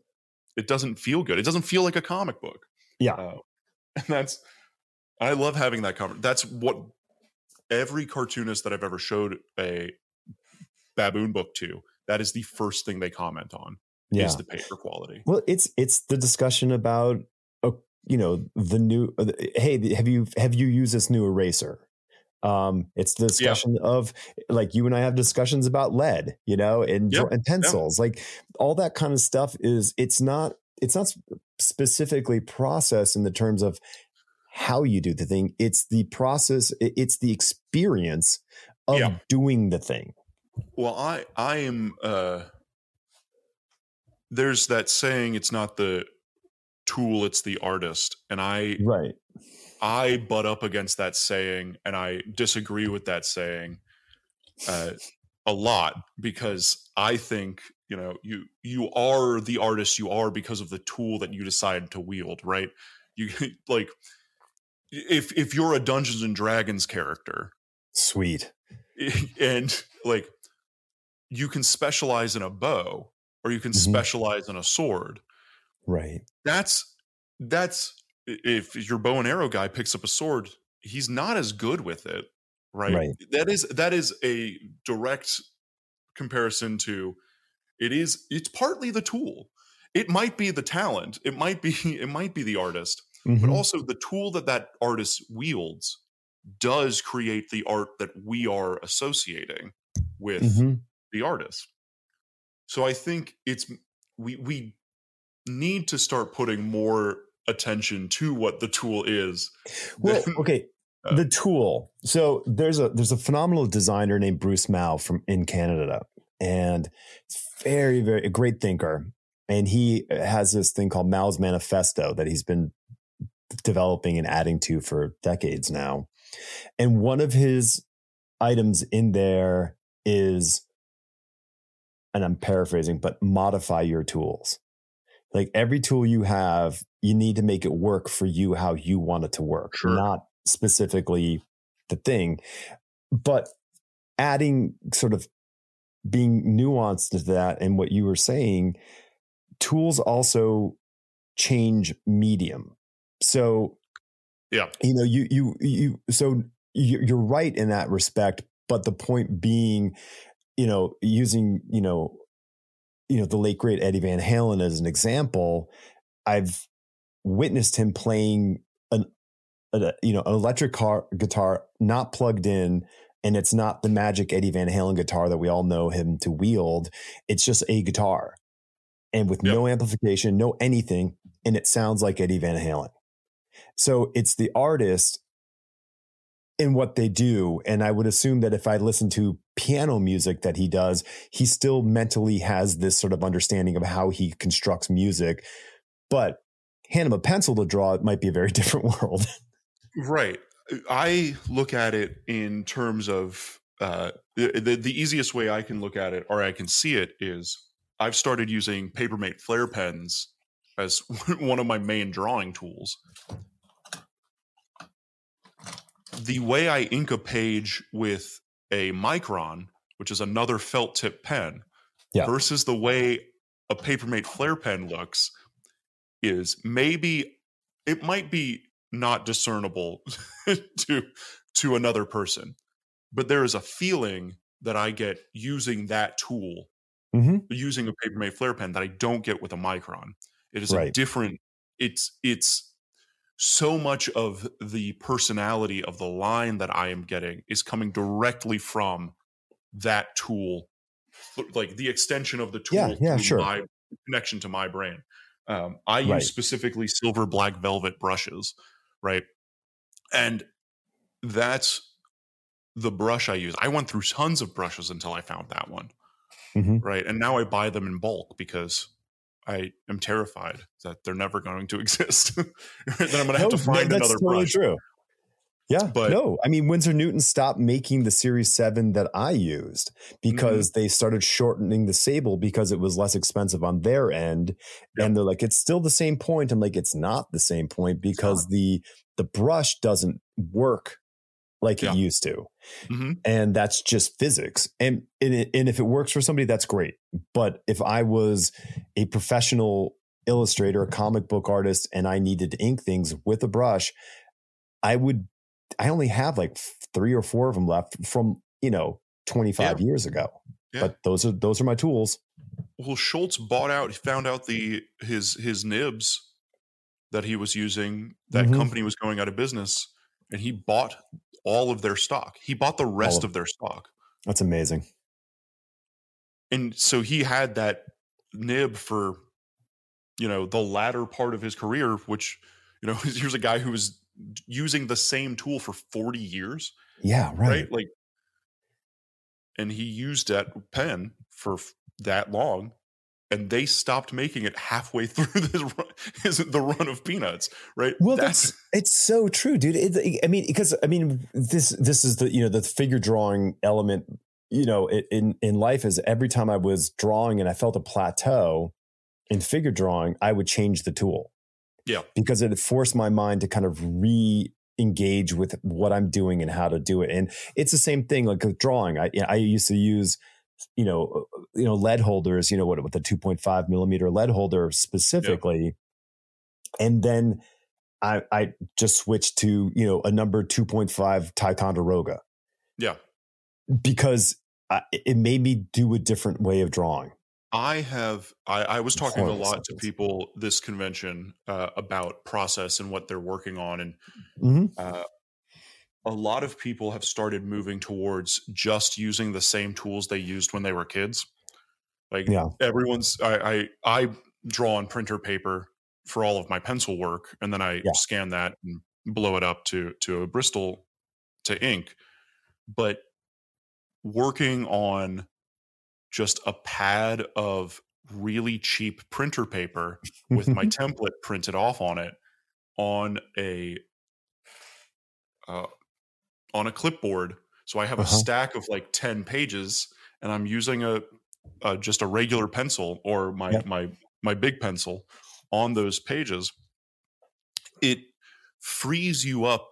Speaker 1: it doesn't feel good. It doesn't feel like a comic book.
Speaker 2: Yeah, uh,
Speaker 1: and that's I love having that cover. That's what every cartoonist that I've ever showed a baboon book to, that is the first thing they comment on yeah. is the paper quality.
Speaker 2: Well, it's it's the discussion about uh, you know the new uh, hey have you have you used this new eraser? Um, it's the discussion yeah. of like you and I have discussions about lead, you know, and, yep. and pencils, yep. like all that kind of stuff is it's not it's not specifically processed in the terms of how you do the thing. It's the process. It's the experience of yeah. doing the thing.
Speaker 1: Well, I I am uh there's that saying it's not the tool, it's the artist. And I
Speaker 2: Right.
Speaker 1: I butt up against that saying and I disagree with that saying uh a lot because I think, you know, you you are the artist you are because of the tool that you decide to wield, right? You like if if you're a Dungeons and Dragons character,
Speaker 2: sweet.
Speaker 1: And like you can specialize in a bow or you can mm-hmm. specialize in a sword.
Speaker 2: Right.
Speaker 1: That's that's if your bow and arrow guy picks up a sword, he's not as good with it, right? right. That is that is a direct comparison to it is it's partly the tool. It might be the talent, it might be it might be the artist, mm-hmm. but also the tool that that artist wields does create the art that we are associating with mm-hmm the artist. So I think it's we we need to start putting more attention to what the tool is.
Speaker 2: Well, than, okay, uh, the tool. So there's a there's a phenomenal designer named Bruce Mau from in Canada, and he's very very a great thinker. And he has this thing called Mau's Manifesto that he's been developing and adding to for decades now. And one of his items in there is and I'm paraphrasing, but modify your tools. Like every tool you have, you need to make it work for you how you want it to work, sure. not specifically the thing. But adding sort of being nuanced to that and what you were saying, tools also change medium. So,
Speaker 1: yeah,
Speaker 2: you know, you, you, you, so you're right in that respect. But the point being, you know, using, you know, you know, the late great Eddie Van Halen as an example, I've witnessed him playing an, a, you know, an electric car guitar not plugged in and it's not the magic Eddie Van Halen guitar that we all know him to wield. It's just a guitar and with yep. no amplification, no anything. And it sounds like Eddie Van Halen. So it's the artist in what they do. And I would assume that if I listen to piano music that he does, he still mentally has this sort of understanding of how he constructs music. But hand him a pencil to draw, it might be a very different world.
Speaker 1: right. I look at it in terms of uh, the, the, the easiest way I can look at it or I can see it is I've started using Papermate Flair pens as one of my main drawing tools the way I ink a page with a micron, which is another felt tip pen,
Speaker 2: Yeah.
Speaker 1: versus the way a Papermate Flair pen looks is maybe it might be not discernible to to another person, but there is a feeling that I get using that tool,
Speaker 2: Mhm.
Speaker 1: using a Papermate Flair pen that I don't get with a micron. It is a different. It's it's so much of the personality of the line that I am getting is coming directly from that tool, like the extension of the tool
Speaker 2: Yeah, yeah, sure.
Speaker 1: my connection to my brain. Um, I use
Speaker 2: Right.
Speaker 1: specifically silver black velvet brushes, right? And that's the brush I use. I went through tons of brushes until I found that one,
Speaker 2: Mhm.
Speaker 1: right? And now I buy them in bulk because I am terrified that they're never going to exist. then I'm going to have to find
Speaker 2: that's
Speaker 1: another
Speaker 2: totally
Speaker 1: brush.
Speaker 2: true. Yeah,
Speaker 1: But-
Speaker 2: no, I mean Winsor Newton stopped making the Series Seven that I used because
Speaker 1: Mm-hmm.
Speaker 2: they started shortening the Sable because it was less expensive on their end,
Speaker 1: Yep.
Speaker 2: and they're like, it's still the same point. I'm like, it's not the same point because the the brush doesn't work like
Speaker 1: Yeah.
Speaker 2: it used to,
Speaker 1: Mhm.
Speaker 2: and that's just physics. And and, it, and if it works for somebody, that's great. But if I was a professional illustrator, a comic book artist, and I needed to ink things with a brush, I would. I only have like three or four of them left from you know 25 years ago.
Speaker 1: Yeah.
Speaker 2: But those are those are my tools.
Speaker 1: Well, Schulz bought out. He found out the his his nibs that he was using. That
Speaker 2: Mhm.
Speaker 1: company was going out of business, and he bought all of their stock. He bought the rest
Speaker 2: of-
Speaker 1: of their stock,
Speaker 2: That's amazing.
Speaker 1: and so he had that nib for you know the latter part of his career. Which you know, here's a guy who was using the same tool for 40 years,
Speaker 2: Yeah, right.
Speaker 1: right? Like, and he used that pen for f- that long, and they stopped making it halfway through this run, his, the run of Peanuts, right?
Speaker 2: Well, that's, it's so true, dude. It, I mean, because I mean, this this is the you know the figure drawing element. You know, in in life is every time I was drawing and I felt a plateau in figure drawing, I would change the tool.
Speaker 1: Yeah.
Speaker 2: because it forced my mind to kind of re engage with what I'm doing and how to do it. And it's the same thing like with drawing. I I used to use you know you know lead holders. You know what with the 2.5 millimeter lead holder specifically, and then I I just switched to you know a number 2.5 Ticonderoga
Speaker 1: yeah.
Speaker 2: because I, it made me do a different way of drawing.
Speaker 1: I have. I, I was talking a lot to people this convention uh, about process and what they're working on, and
Speaker 2: Mhm.
Speaker 1: uh, a lot of people have started moving towards just using the same tools they used when they were kids. Like
Speaker 2: Yeah.
Speaker 1: everyone's, I, I I draw on printer paper for all of my pencil work, and then I
Speaker 2: Yeah.
Speaker 1: scan that and blow it up to to a Bristol to ink. But working on just a pad of really cheap printer paper with my template printed off on it on a uh, on a clipboard. So I have a
Speaker 2: Uh-huh.
Speaker 1: stack of like ten pages, and I'm using a, a just a regular pencil or my my my big pencil on those pages. It frees you up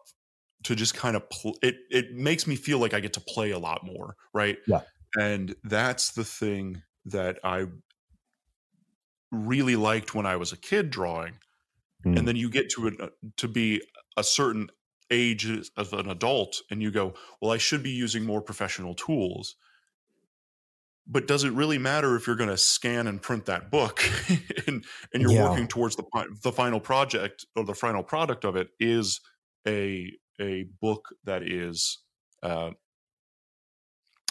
Speaker 1: to just kind of pl- it. It makes me feel like I get to play a lot more, right?
Speaker 2: Yeah.
Speaker 1: and that's the thing that I really liked when I was a kid drawing
Speaker 2: Mm.
Speaker 1: and then you get to a, to be a certain age of an adult and you go well i should be using more professional tools but does it really matter if you're going to scan and print that book and and you're
Speaker 2: Yeah.
Speaker 1: working towards the the final project or the final product of it is a a book that is uh,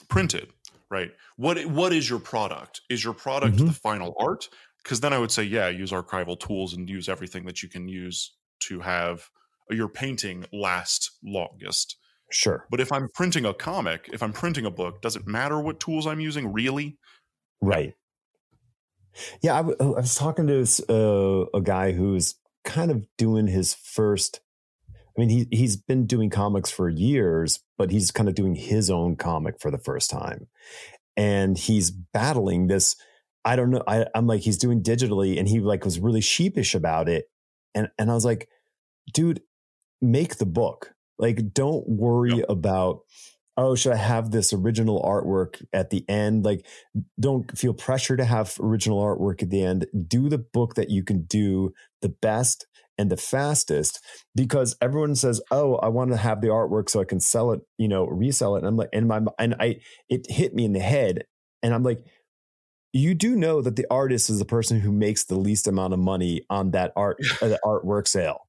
Speaker 1: printed right what what is your product is your product
Speaker 2: Mhm.
Speaker 1: the final art because then i would say yeah use archival tools and use everything that you can use to have your painting last longest
Speaker 2: Sure.
Speaker 1: but if i'm printing a comic if i'm printing a book does it matter what tools i'm using really
Speaker 2: Right. Yeah, I, w- I was talking to this, uh, a guy who's kind of doing his first. I mean, he he's been doing comics for years, but he's kind of doing his own comic for the first time, and he's battling this. I don't know. I, I'm like he's doing digitally, and he like was really sheepish about it, and and I was like, dude, make the book. Like, don't worry about, oh, should I have this original artwork at the end? Like, don't feel pressure to have original artwork at the end. Do the book that you can do the best and the fastest because everyone says, "Oh, I want to have the artwork so I can sell it, you know, resell it." And I'm like, and my and I it hit me in the head, and I'm like, you do know that the artist is the person who makes the least amount of money on that art uh, the artwork sale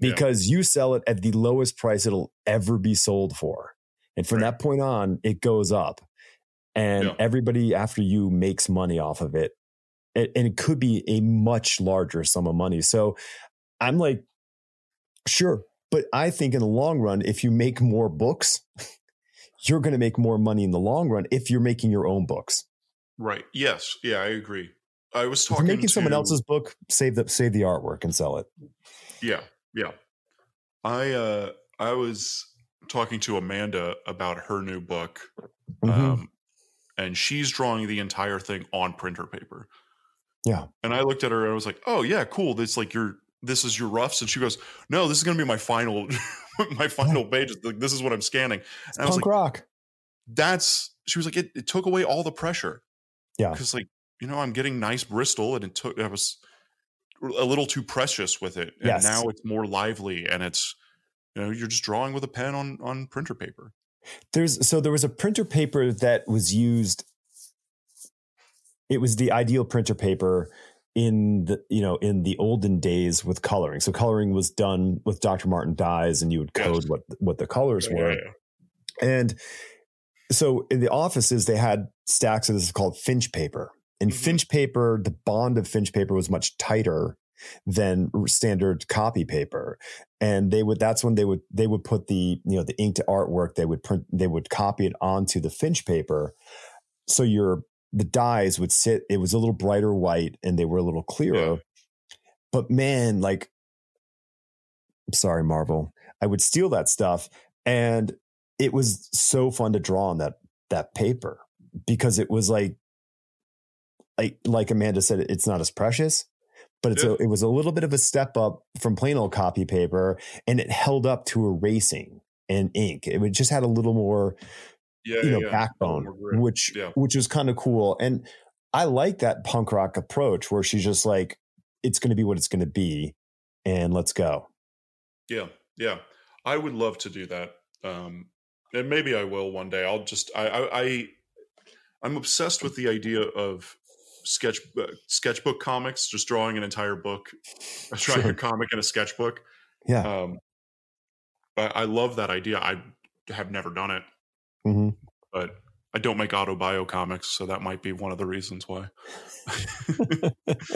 Speaker 2: because yeah. you sell it at the lowest price it'll ever be sold for, and from right. that point on, it goes up, and yeah. everybody after you makes money off of it and it could be a much larger sum of money. So I'm like, sure. But I think in the long run, if you make more books, you're going to make more money in the long run if you're making your own books.
Speaker 1: Right. Yes. Yeah, I agree. I was talking
Speaker 2: making
Speaker 1: to,
Speaker 2: someone else's book, save the save the artwork and sell it.
Speaker 1: Yeah. Yeah. I uh I was talking to Amanda about her new book. Mm-hmm. Um and she's drawing the entire thing on printer paper.
Speaker 2: Yeah.
Speaker 1: And I looked at her and I was like, "Oh yeah, cool. This like your this is your roughs." And she goes, "No, this is going to be my final my final page. Like, this is what I'm scanning."
Speaker 2: And I was punk like, rock.
Speaker 1: That's she was like, it, it took away all the pressure.
Speaker 2: Yeah.
Speaker 1: Because like you know, I'm getting nice Bristol, and it took I was a little too precious with it, and yes. now it's more lively, and it's you know you're just drawing with a pen on on printer paper.
Speaker 2: There's so there was a printer paper that was used it was the ideal printer paper in the you know in the olden days with coloring. So coloring was done with Dr. Martin dyes, and you would code yes. what what the colors yeah, were. Yeah, yeah. And so in the offices, they had stacks of this called Finch paper. And mm-hmm. Finch paper, the bond of Finch paper was much tighter than standard copy paper and they would that's when they would they would put the you know the inked artwork they would print they would copy it onto the finch paper so your the dyes would sit, it was a little brighter white and they were a little clearer. Yeah. But man, like, I'm sorry, Marvel, I would steal that stuff. And it was so fun to draw on that, that paper because it was like, like, like Amanda said, it's not as precious, but it's yeah. a, it was a little bit of a step up from plain old copy paper and it held up to erasing and ink. It just had a little more yeah, you know, yeah. backbone, which which is kind of cool. And I like that punk rock approach where she's just like, it's going to be what it's going to be, and let's go.
Speaker 1: Yeah, yeah, I would love to do that, um, and maybe I will one day. I'll just I I, I I'm obsessed with the idea of sketch uh, sketchbook comics, just drawing an entire book, drawing sure. a comic in a sketchbook.
Speaker 2: Yeah,
Speaker 1: um, I, I love that idea. I have never done it.
Speaker 2: Mm-hmm.
Speaker 1: But I don't make auto bio comics, so that might be one of the reasons why.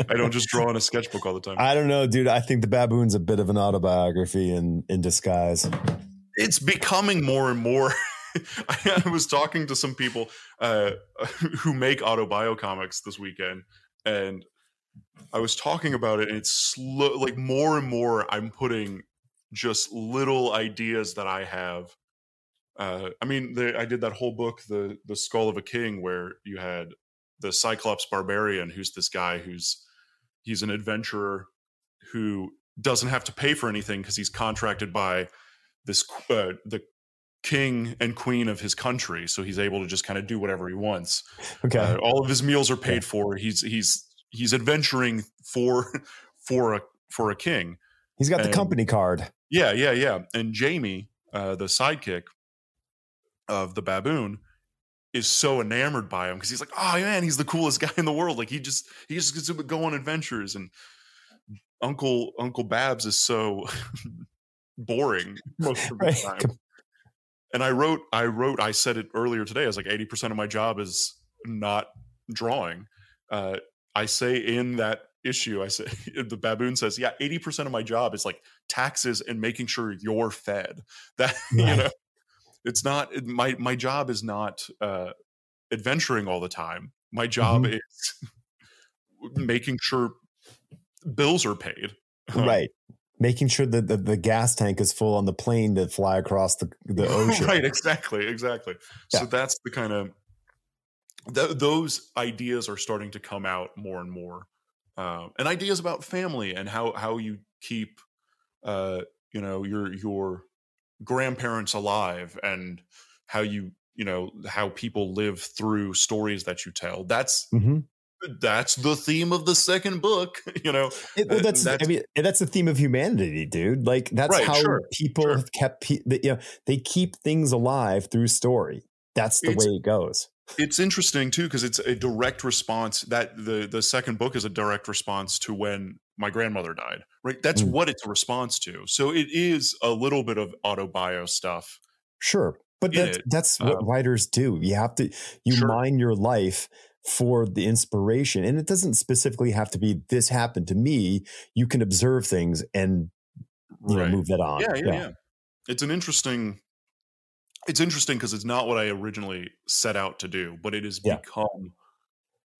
Speaker 1: I don't just draw in a sketchbook all the time.
Speaker 2: I don't know, dude. I think the baboon's a bit of an autobiography in in disguise.
Speaker 1: It's becoming more and more. I, was talking to some people uh, who make auto bio comics this weekend, and I was talking about it, and it's slow, like more and more. I'm putting just little ideas that I have uh, I mean, the, I did that whole book, the the Skull of a King, where you had the Cyclops barbarian, who's this guy who's he's an adventurer who doesn't have to pay for anything because he's contracted by this uh, the king and queen of his country, so he's able to just kind of do whatever he wants.
Speaker 2: Okay, uh,
Speaker 1: all of his meals are paid for. He's he's he's adventuring for for a for a king.
Speaker 2: He's got and, the company card.
Speaker 1: Yeah, yeah, yeah. And Jamie, uh, the sidekick, of the baboon is so enamored by him because he's like, oh man, he's the coolest guy in the world. Like he just he just gets to go on adventures, and Uncle Uncle Babs is so boring most of the right. time. And I wrote, I wrote, I said it earlier today. I was like, eighty percent of my job is not drawing. Uh, I say in that issue, I say the baboon says, yeah, eighty percent of my job is like taxes and making sure you're fed. That right. you know it's not it, my my job is not uh, adventuring all the time. My job mm-hmm. is making sure bills are paid.
Speaker 2: Right. Making sure that the, the gas tank is full on the plane to fly across the, the ocean.
Speaker 1: right, exactly, exactly. Yeah. So that's the kind of th- those ideas are starting to come out more and more, uh, and ideas about family and how how you keep, uh, you know, your your grandparents alive and how you you know how people live through stories that you tell that's
Speaker 2: Mhm.
Speaker 1: That's the theme of the second book you know
Speaker 2: It- well, that's,
Speaker 1: that's-
Speaker 2: I mean that's the theme of humanity, dude. Like that's
Speaker 1: Right,
Speaker 2: how
Speaker 1: sure,
Speaker 2: people
Speaker 1: sure.
Speaker 2: have kept. Pe- they, you know, they keep things alive through story. That's the
Speaker 1: It's-
Speaker 2: way it goes.
Speaker 1: it's interesting too because it's a direct response that the the second book is a direct response to when my grandmother died right that's
Speaker 2: Mm.
Speaker 1: what it's a response to so it is a little bit of autobio stuff
Speaker 2: Sure, but that's that's what
Speaker 1: um,
Speaker 2: writers do. You have to you
Speaker 1: Sure.
Speaker 2: mine your life for the inspiration, and it doesn't specifically have to be this happened to me. You can observe things and you know move that on.
Speaker 1: yeah, yeah, yeah. It's an interesting. It's interesting because it's not what I originally set out to do, but it has
Speaker 2: Yeah.
Speaker 1: become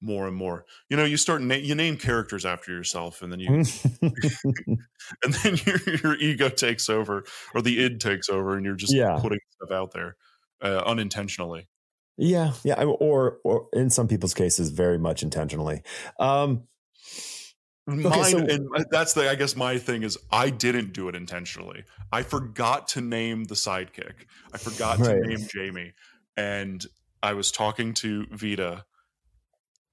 Speaker 1: more and more. You know, you start na- you name characters after yourself, and then you and then your your ego takes over, or the id takes over, and you're just
Speaker 2: Yeah.
Speaker 1: putting stuff out there uh, unintentionally.
Speaker 2: Yeah, yeah, or or in some people's cases, very much intentionally. Um,
Speaker 1: Mine,
Speaker 2: so-
Speaker 1: and that's the I guess my thing is I didn't do it intentionally. I forgot to name the sidekick. I forgot
Speaker 2: Right.
Speaker 1: to name Jamie, and I was talking to Vita,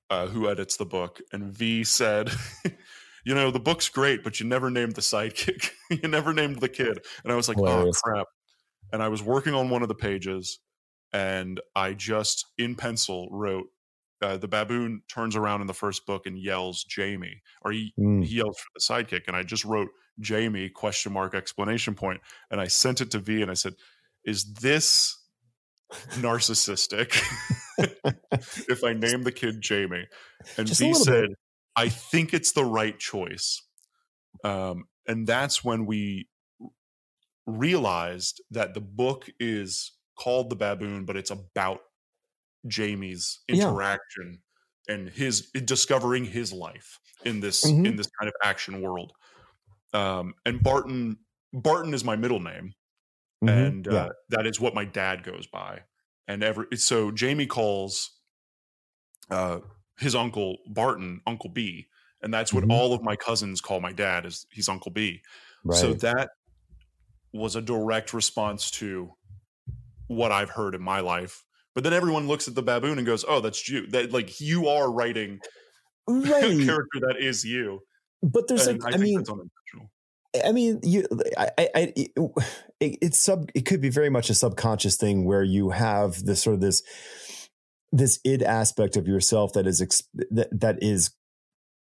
Speaker 1: uh, who edits the book, and V said. You know the book's great, but you never named the sidekick. you never named the kid, and I was like,
Speaker 2: Hilarious.
Speaker 1: "Oh crap!" And I was working on one of the pages, and I just in pencil wrote, uh, "The baboon turns around in the first book and yells Jamie," or he
Speaker 2: mm,
Speaker 1: he yells for the sidekick and i just wrote jamie question mark explanation point and i sent it to v and i said is this narcissistic if i name the kid jamie? And
Speaker 2: Just
Speaker 1: v said i think it's the right choice um, and that's when we realized that the book is called the baboon but it's about jamie's
Speaker 2: Yeah.
Speaker 1: interaction and his discovering his life in this
Speaker 2: Mhm.
Speaker 1: in this kind of action world um and barton barton is my middle name
Speaker 2: mhm,
Speaker 1: and uh,
Speaker 2: yeah,
Speaker 1: that is what my dad goes by and every so jamie calls uh his uncle barton uncle b and that's what
Speaker 2: Mhm.
Speaker 1: all of my cousins call my dad is he's uncle b
Speaker 2: right.
Speaker 1: so that was a direct response to what I've heard in my life. But then everyone looks at the baboon and goes, "Oh, that's you." That like you are writing a character that is you.
Speaker 2: but there's
Speaker 1: and
Speaker 2: like,
Speaker 1: I,
Speaker 2: I, mean. I mean, you, I, I, I it, it's sub. It could be very much a subconscious thing where you have this sort of this, this id aspect of yourself that is ex, that that is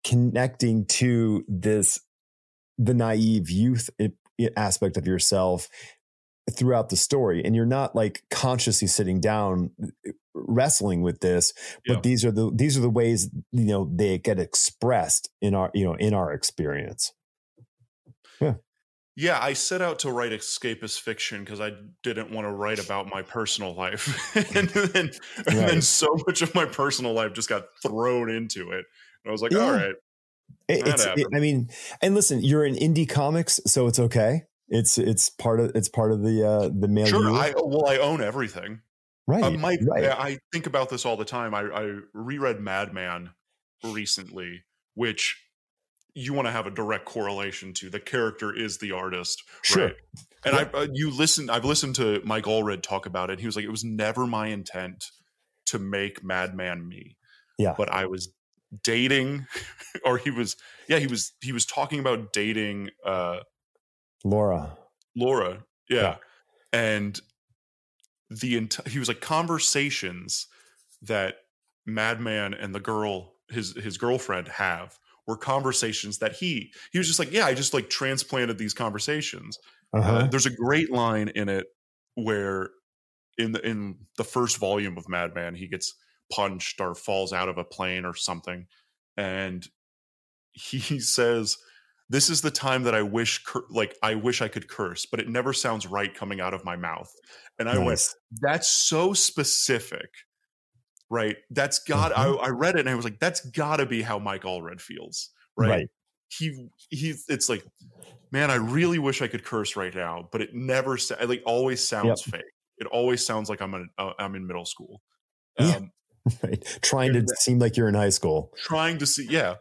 Speaker 2: connecting to this, the naive youth eh, aspect of yourself throughout the story, and you're not like consciously sitting down wrestling with this, but
Speaker 1: Yeah.
Speaker 2: these are the these are the ways you know they get expressed in our you know in our experience.
Speaker 1: Yeah, yeah I set out to write escapist fiction because I didn't want to write about my personal life, and then and then so much of my personal life just got thrown into it. And I was like,
Speaker 2: Yeah.
Speaker 1: "All right,
Speaker 2: it- I mean, and listen, you're in indie comics, so it's okay. It's it's part of it's part of the uh the milieu,
Speaker 1: sure." I well, I own everything.
Speaker 2: right?
Speaker 1: Uh, my,
Speaker 2: right.
Speaker 1: I think about this all the time. I, I reread Madman recently, which you want to have a direct correlation to. The character is the artist,
Speaker 2: Sure.
Speaker 1: right? And I, uh, you listen. I've listened to Mike Allred talk about it. He was like, "It was never my intent to make Madman me."
Speaker 2: Yeah.
Speaker 1: but I was dating, or he was, yeah, he was, he was talking about dating. uh
Speaker 2: Laura.
Speaker 1: Laura. Yeah.
Speaker 2: Yeah.
Speaker 1: And the ent- he was like conversations that Madman and the girl his his girlfriend have were conversations that he he was just like yeah I just like transplanted these conversations.
Speaker 2: Uh-huh.
Speaker 1: Uh, there's a great line in it where in the in the first volume of Madman he gets punched or falls out of a plane or something and he says this is the time that I wish cur- like I wish I could curse but it never sounds right coming out of my mouth and I went that's so specific right that's got I, I read it and I was like that's got to be how Mike Allred feels right?
Speaker 2: Right.
Speaker 1: he he's it's like man I really wish I could curse right now but it never sa- it like always sounds fake it always sounds like I'm in uh, I'm in middle school
Speaker 2: Yeah.
Speaker 1: um,
Speaker 2: right. Trying to seem like you're in high school.
Speaker 1: trying to see yeah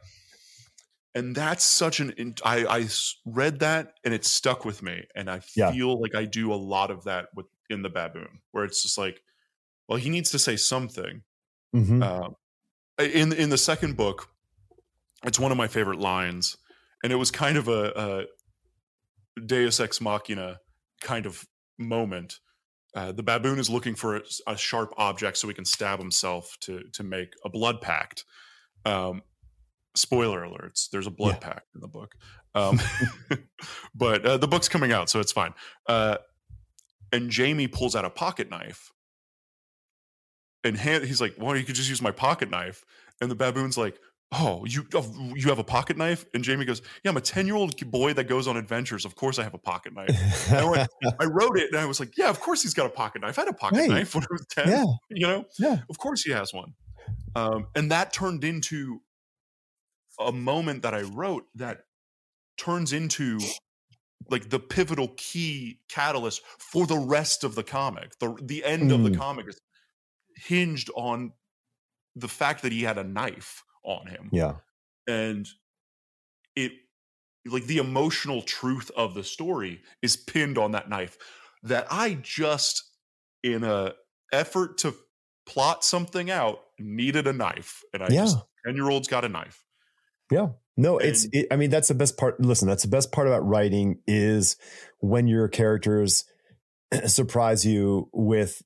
Speaker 1: and that's such an I, I read that and it stuck with me and i
Speaker 2: Yeah.
Speaker 1: feel like i do a lot of that with in the baboon where it's just like well he needs to say something
Speaker 2: Mhm.
Speaker 1: um, in in the second book it's one of my favorite lines and it was kind of a, a deus ex machina kind of moment uh, the baboon is looking for a, a sharp object so he can stab himself to to make a blood pact um, spoiler alerts there's a blood
Speaker 2: Yeah.
Speaker 1: pact in the book um, but uh, the book's coming out so it's fine uh, and jamie pulls out a pocket knife and hand, he's like well you could just use my pocket knife and the baboon's like oh you oh, you have a pocket knife and jamie goes yeah i'm a 10 year old boy that goes on adventures of course i have a pocket knife I went- I wrote it and I was like, yeah, of course he's got a pocket knife. I had a pocket
Speaker 2: Right.
Speaker 1: knife when I was 10.
Speaker 2: yeah.
Speaker 1: You know,
Speaker 2: Yeah.
Speaker 1: of course he has one. Um, and that turned into a moment that I wrote that turns into like the pivotal key catalyst for the rest of the comic. The the end of the
Speaker 2: Mm.
Speaker 1: comic is hinged on the fact that he had a knife on him
Speaker 2: Yeah.
Speaker 1: and it like the emotional truth of the story is pinned on that knife that i just in a effort to plot something out needed a knife and i
Speaker 2: Yeah.
Speaker 1: just 10 year olds got a knife
Speaker 2: No, it's. It, I mean, that's the best part. Listen, that's the best part about writing is when your characters surprise you with,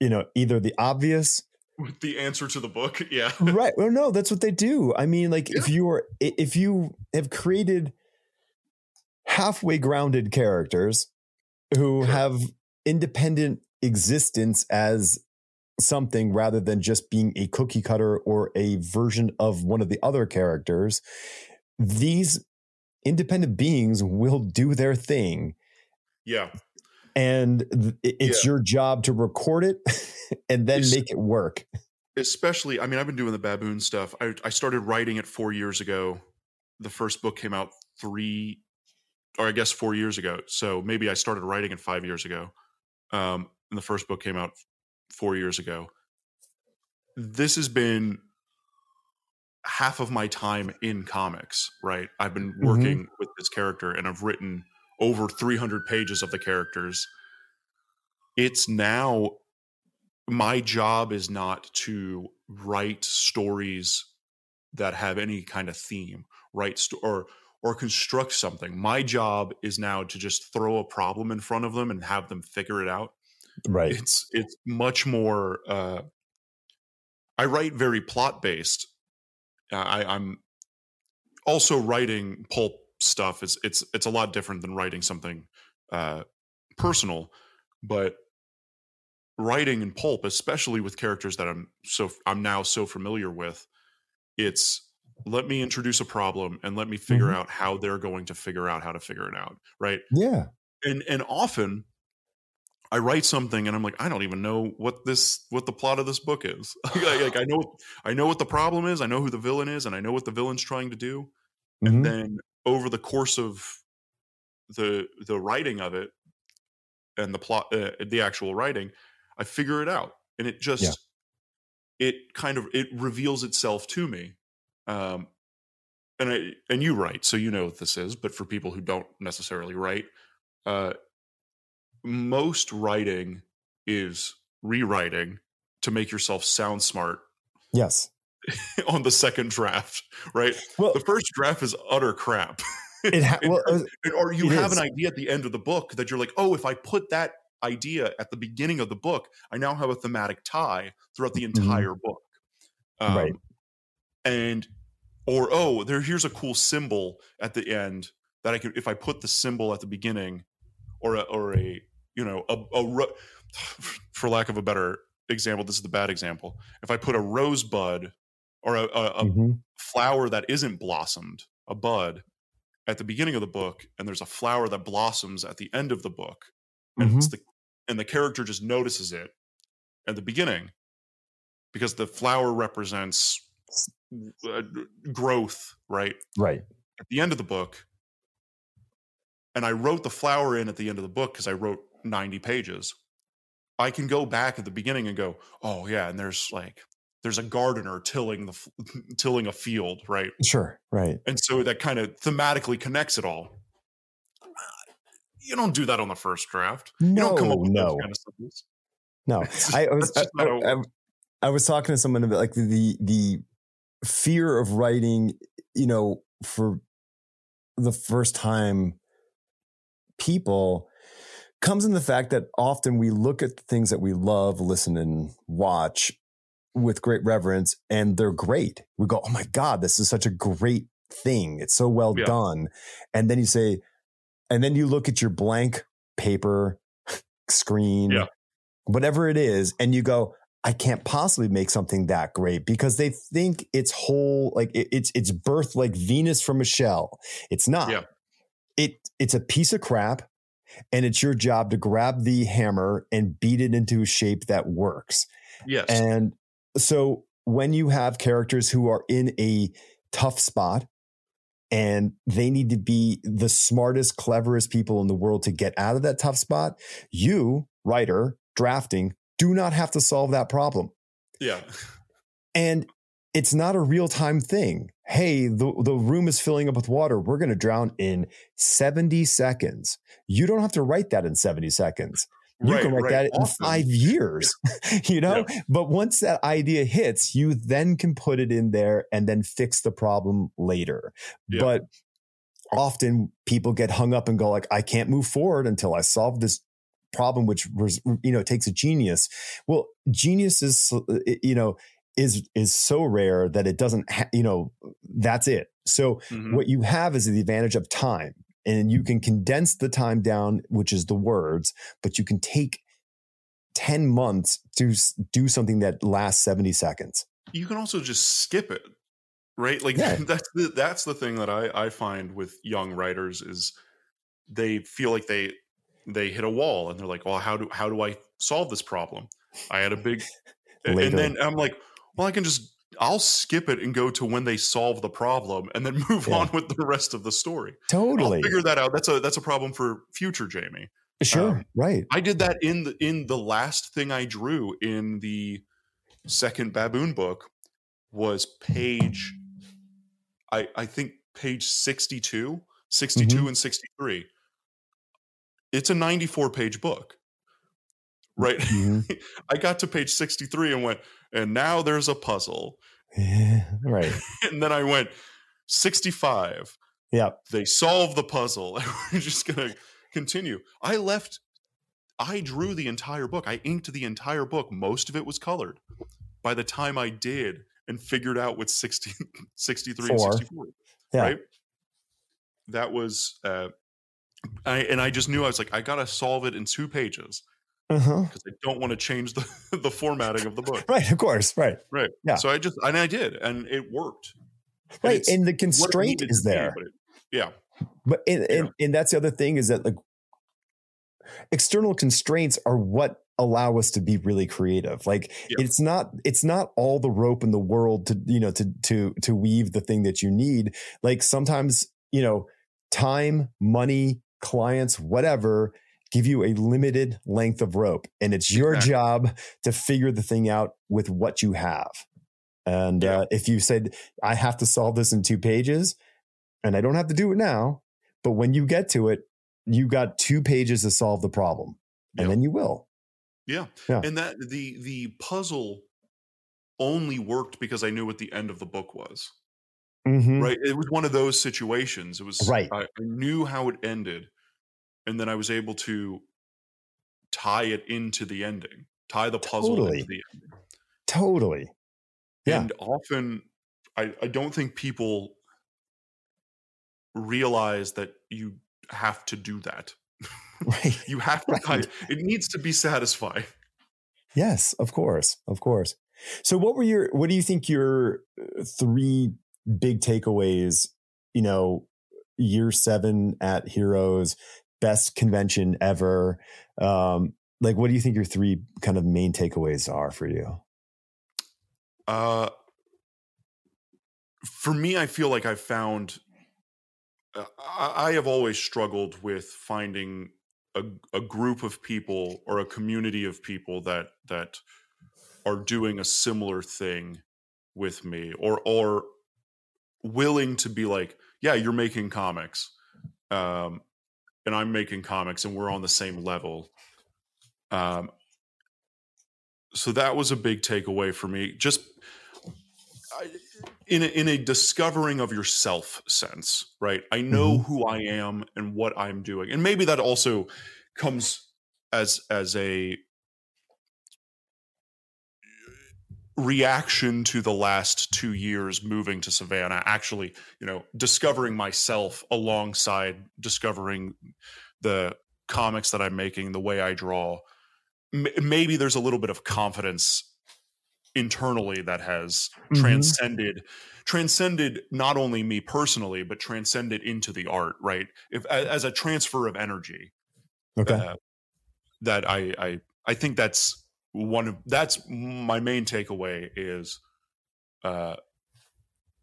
Speaker 2: you know, either the obvious,
Speaker 1: with the answer to the book yeah
Speaker 2: right? Well, no, that's what they do. I mean, like if you are, if you have created halfway grounded characters who
Speaker 1: Sure.
Speaker 2: have independent existence as something rather than just being a cookie cutter or a version of one of the other characters, these independent beings will do their thing.
Speaker 1: yeah.
Speaker 2: And th- it's your job to record it and then
Speaker 1: It's-
Speaker 2: make it work.
Speaker 1: especially i mean i've been doing the baboon stuff. I, I started writing it four years ago. The first book came out three or i guess four years ago. So maybe i started writing it five years ago. Um, and the first book came out four years ago. This has been half of my time in comics right? I've been
Speaker 2: Mhm.
Speaker 1: working with this character and i've written over 300 pages of the characters. It's now my job is not to write stories that have any kind of theme write sto- or or construct something. My job is now to just throw a problem in front of them and have them figure it out
Speaker 2: Right.
Speaker 1: it's it's much more uh i write very plot based i i'm also writing pulp stuff it's it's it's a lot different than writing something uh personal but writing in pulp especially with characters that i'm so i'm now so familiar with it's let me introduce a problem and let me figure
Speaker 2: Mhm.
Speaker 1: out how they're going to figure out how to figure it out right
Speaker 2: Yeah.
Speaker 1: and and often I write something and I'm like, I don't even know what this what the plot of this book is. like, like, I know I know what the problem is, I know who the villain is, and I know what the villain's trying to do.
Speaker 2: Mhm.
Speaker 1: And then over the course of the the writing of it and the plot uh, the actual writing, I figure it out. And it just
Speaker 2: Yeah.
Speaker 1: it kind of it reveals itself to me. Um and I and you write, so you know what this is, but for people who don't necessarily write, uh most writing is rewriting to make yourself sound smart
Speaker 2: Yes.
Speaker 1: on the second draft, right?
Speaker 2: Well,
Speaker 1: The first draft is utter crap.
Speaker 2: it ha- well, uh,
Speaker 1: and- or you have
Speaker 2: is.
Speaker 1: an idea at the end of the book that you're like, oh, if I put that idea at the beginning of the book, I now have a thematic tie throughout the entire book. Um,
Speaker 2: Mm-hmm. Right.
Speaker 1: And or oh, there here's a cool symbol at the end that I could if I put the symbol at the beginning, or a, or a you know a, a for lack of a better example, this is the bad example. If I put a rosebud or a, a, a
Speaker 2: mhm.
Speaker 1: flower that isn't blossomed, a bud, at the beginning of the book, and there's a flower that blossoms at the end of the book, and it's the and the character just notices it at the beginning because the flower represents uh, growth, right?
Speaker 2: right.
Speaker 1: At the end of the book, and I wrote the flower in at the end of the book because I wrote 90 pages. I can go back at the beginning and go, oh yeah, and there's like there's a gardener tilling the tilling a field, right?
Speaker 2: Sure, right.
Speaker 1: And so that kind of thematically connects it all. Uh, you don't do that on the first draft.
Speaker 2: No,
Speaker 1: you don't come up with
Speaker 2: no,
Speaker 1: kind of
Speaker 2: no. I, I was I, I, I, was talking to someone about like the the fear of writing. You know, for the first time, people comes in the fact that often we look at things that we love, listen, and watch with great reverence, and they're great. We go, "Oh my god, this is such a great thing! It's so well yeah. done." And then you say, and then you look at your blank paper screen,
Speaker 1: yeah.
Speaker 2: whatever it is, and you go, I can't possibly make something that great because they think it's whole, like it, it's it's birthed like Venus from a shell. It's not.
Speaker 1: Yeah.
Speaker 2: It it's a piece of crap, and it's your job to grab the hammer and beat it into a shape that works.
Speaker 1: Yes.
Speaker 2: And so when you have characters who are in a tough spot and they need to be the smartest, cleverest people in the world to get out of that tough spot. You, writer, drafting, do not have to solve that problem.
Speaker 1: Yeah.
Speaker 2: And it's not a real time thing. Hey, the, the room is filling up with water. We're going to drown in 70 seconds. You don't have to write that in 70 seconds. You right, can write right. that in awesome. five years, you know? Yeah. But once that idea hits, you then can put it in there and then fix the problem later. Yeah. But often people get hung up and go like, I can't move forward until I solve this problem, which was, you know, takes a genius. Well, genius is, uh, you know, is, is so rare that it doesn't, ha- you know, that's it. So mm-hmm. what you have is the advantage of time and you can condense the time down, which is the words, but you can take 10 months to do something that lasts 70 seconds.
Speaker 1: You can also just skip it, right? Like yeah. that's the, that's the thing that I, I find with young writers is they feel like they, they hit a wall and they're like, well, how do, how do I solve this problem? I had a big, and then I'm like, well, I can just I'll skip it and go to when they solve the problem and then move yeah. on with the rest of the story.
Speaker 2: Totally.
Speaker 1: I'll figure that out. That's a that's a problem for future Jamie.
Speaker 2: Sure. Um, right.
Speaker 1: I did that in the in the last thing I drew in the second baboon book was page I I think page 62, 62 mm-hmm. and 63. It's a 94 page book. Right? Mm-hmm. I got to page 63 and went and now there's a puzzle.
Speaker 2: Yeah, right.
Speaker 1: and then I went 65.
Speaker 2: Yeah.
Speaker 1: They solve the puzzle. We're just going to continue. I left, I drew the entire book. I inked the entire book. Most of it was colored. By the time I did and figured out what 60, 63 Four. and 64, yeah. right? That was, uh, I, and I just knew I was like, I got to solve it in two pages because uh-huh. I don't want to change the, the formatting of the book.
Speaker 2: right, of course, right,
Speaker 1: right. Yeah. So I just and I did, and it worked.
Speaker 2: Right, and, and the constraint is there.
Speaker 1: Be, it, yeah,
Speaker 2: but and, yeah. and and that's the other thing is that like external constraints are what allow us to be really creative like yeah. it's not it's not all the rope in the world to you know to to to weave the thing that you need like sometimes you know time money clients whatever give you a limited length of rope and it's your exactly. job to figure the thing out with what you have. And yeah. uh, if you said, I have to solve this in two pages and I don't have to do it now, but when you get to it, you got two pages to solve the problem and then you will.
Speaker 1: Yeah. yeah. And that the, the puzzle only worked because I knew what the end of the book was. Mm-hmm. Right. It was one of those situations. It was
Speaker 2: right.
Speaker 1: I, I knew how it ended and then I was able to tie it into the ending, tie the puzzle totally. into the ending.
Speaker 2: Totally. Yeah.
Speaker 1: And often I, I don't think people realize that you have to do that. Right. you have to right. it needs to be satisfying.
Speaker 2: Yes, of course. Of course. So what were your what do you think your uh, three big takeaways, you know, year 7 at Heroes best convention ever. Um, like, what do you think your three kind of main takeaways are for you?
Speaker 1: Uh, for me, I feel like I found. Uh, I have always struggled with finding a, a group of people or a community of people that that are doing a similar thing with me or or willing to be like yeah you're making comics um and i'm making comics and we're on the same level. Um so that was a big takeaway for me. Just I, in a, in a discovering of yourself sense right? I know
Speaker 2: Mhm.
Speaker 1: who i am and what i'm doing. And maybe that also comes as as a reaction to the last two years moving to savannah actually you know discovering myself alongside discovering the comics that i'm making the way i draw M- maybe there's a little bit of confidence internally that has
Speaker 2: Mhm.
Speaker 1: transcended transcended not only me personally but transcended into the art right if as a transfer of energy
Speaker 2: Okay.
Speaker 1: uh, that I, I I think that's one of that's my main takeaway is uh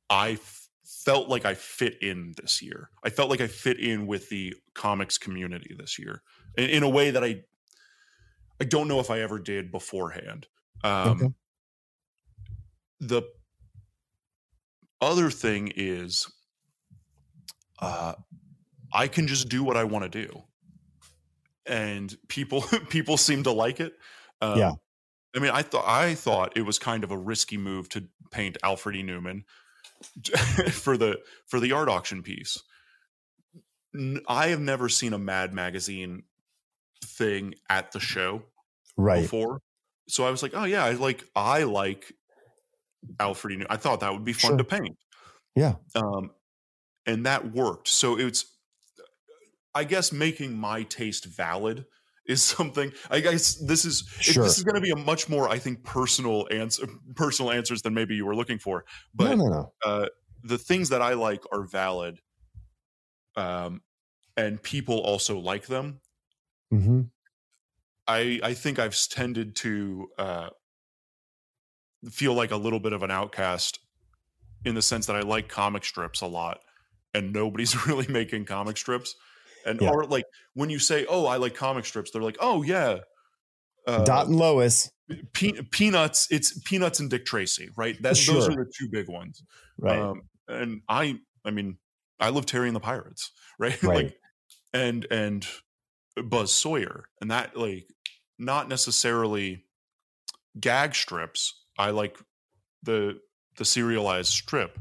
Speaker 1: I f- felt like I fit in this year. I felt like I fit in with the comics community this year in, in a way that I I don't know if I ever did beforehand. Um
Speaker 2: Okay.
Speaker 1: the other thing is uh I can just do what I want to do. And people people seem to like it. Um,
Speaker 2: Yeah.
Speaker 1: I mean, I thought I thought it was kind of a risky move to paint Alfred E. Neuman for the for the art auction piece. I have never seen a Mad Magazine thing at the show
Speaker 2: Right.
Speaker 1: before, so I was like, oh yeah, I like I like Alfred E. Neuman. I thought that would be fun
Speaker 2: Sure.
Speaker 1: to paint.
Speaker 2: Yeah.
Speaker 1: Um, and that worked. So it's, I guess, making my taste valid is something. I guess this is
Speaker 2: Sure.
Speaker 1: this is going to be a much more, I think, personal answer, personal answers than maybe you were looking for. But
Speaker 2: no, no.
Speaker 1: uh, the things that I like are valid, um, and people also like them.
Speaker 2: hmm
Speaker 1: I I think I've tended to uh, feel like a little bit of an outcast in the sense that I like comic strips a lot, and nobody's really making comic strips. And
Speaker 2: Yeah.
Speaker 1: or like when you say, "Oh, I like comic strips," they're like, "Oh yeah." Uh,
Speaker 2: Dot and Lois.
Speaker 1: Pe- peanuts it's peanuts and dick tracy right that those are the two big ones
Speaker 2: Right.
Speaker 1: um and i i mean i love terry and the pirates right
Speaker 2: Right.
Speaker 1: like and and buz sawyer and that like not necessarily gag strips i like the the serialized strip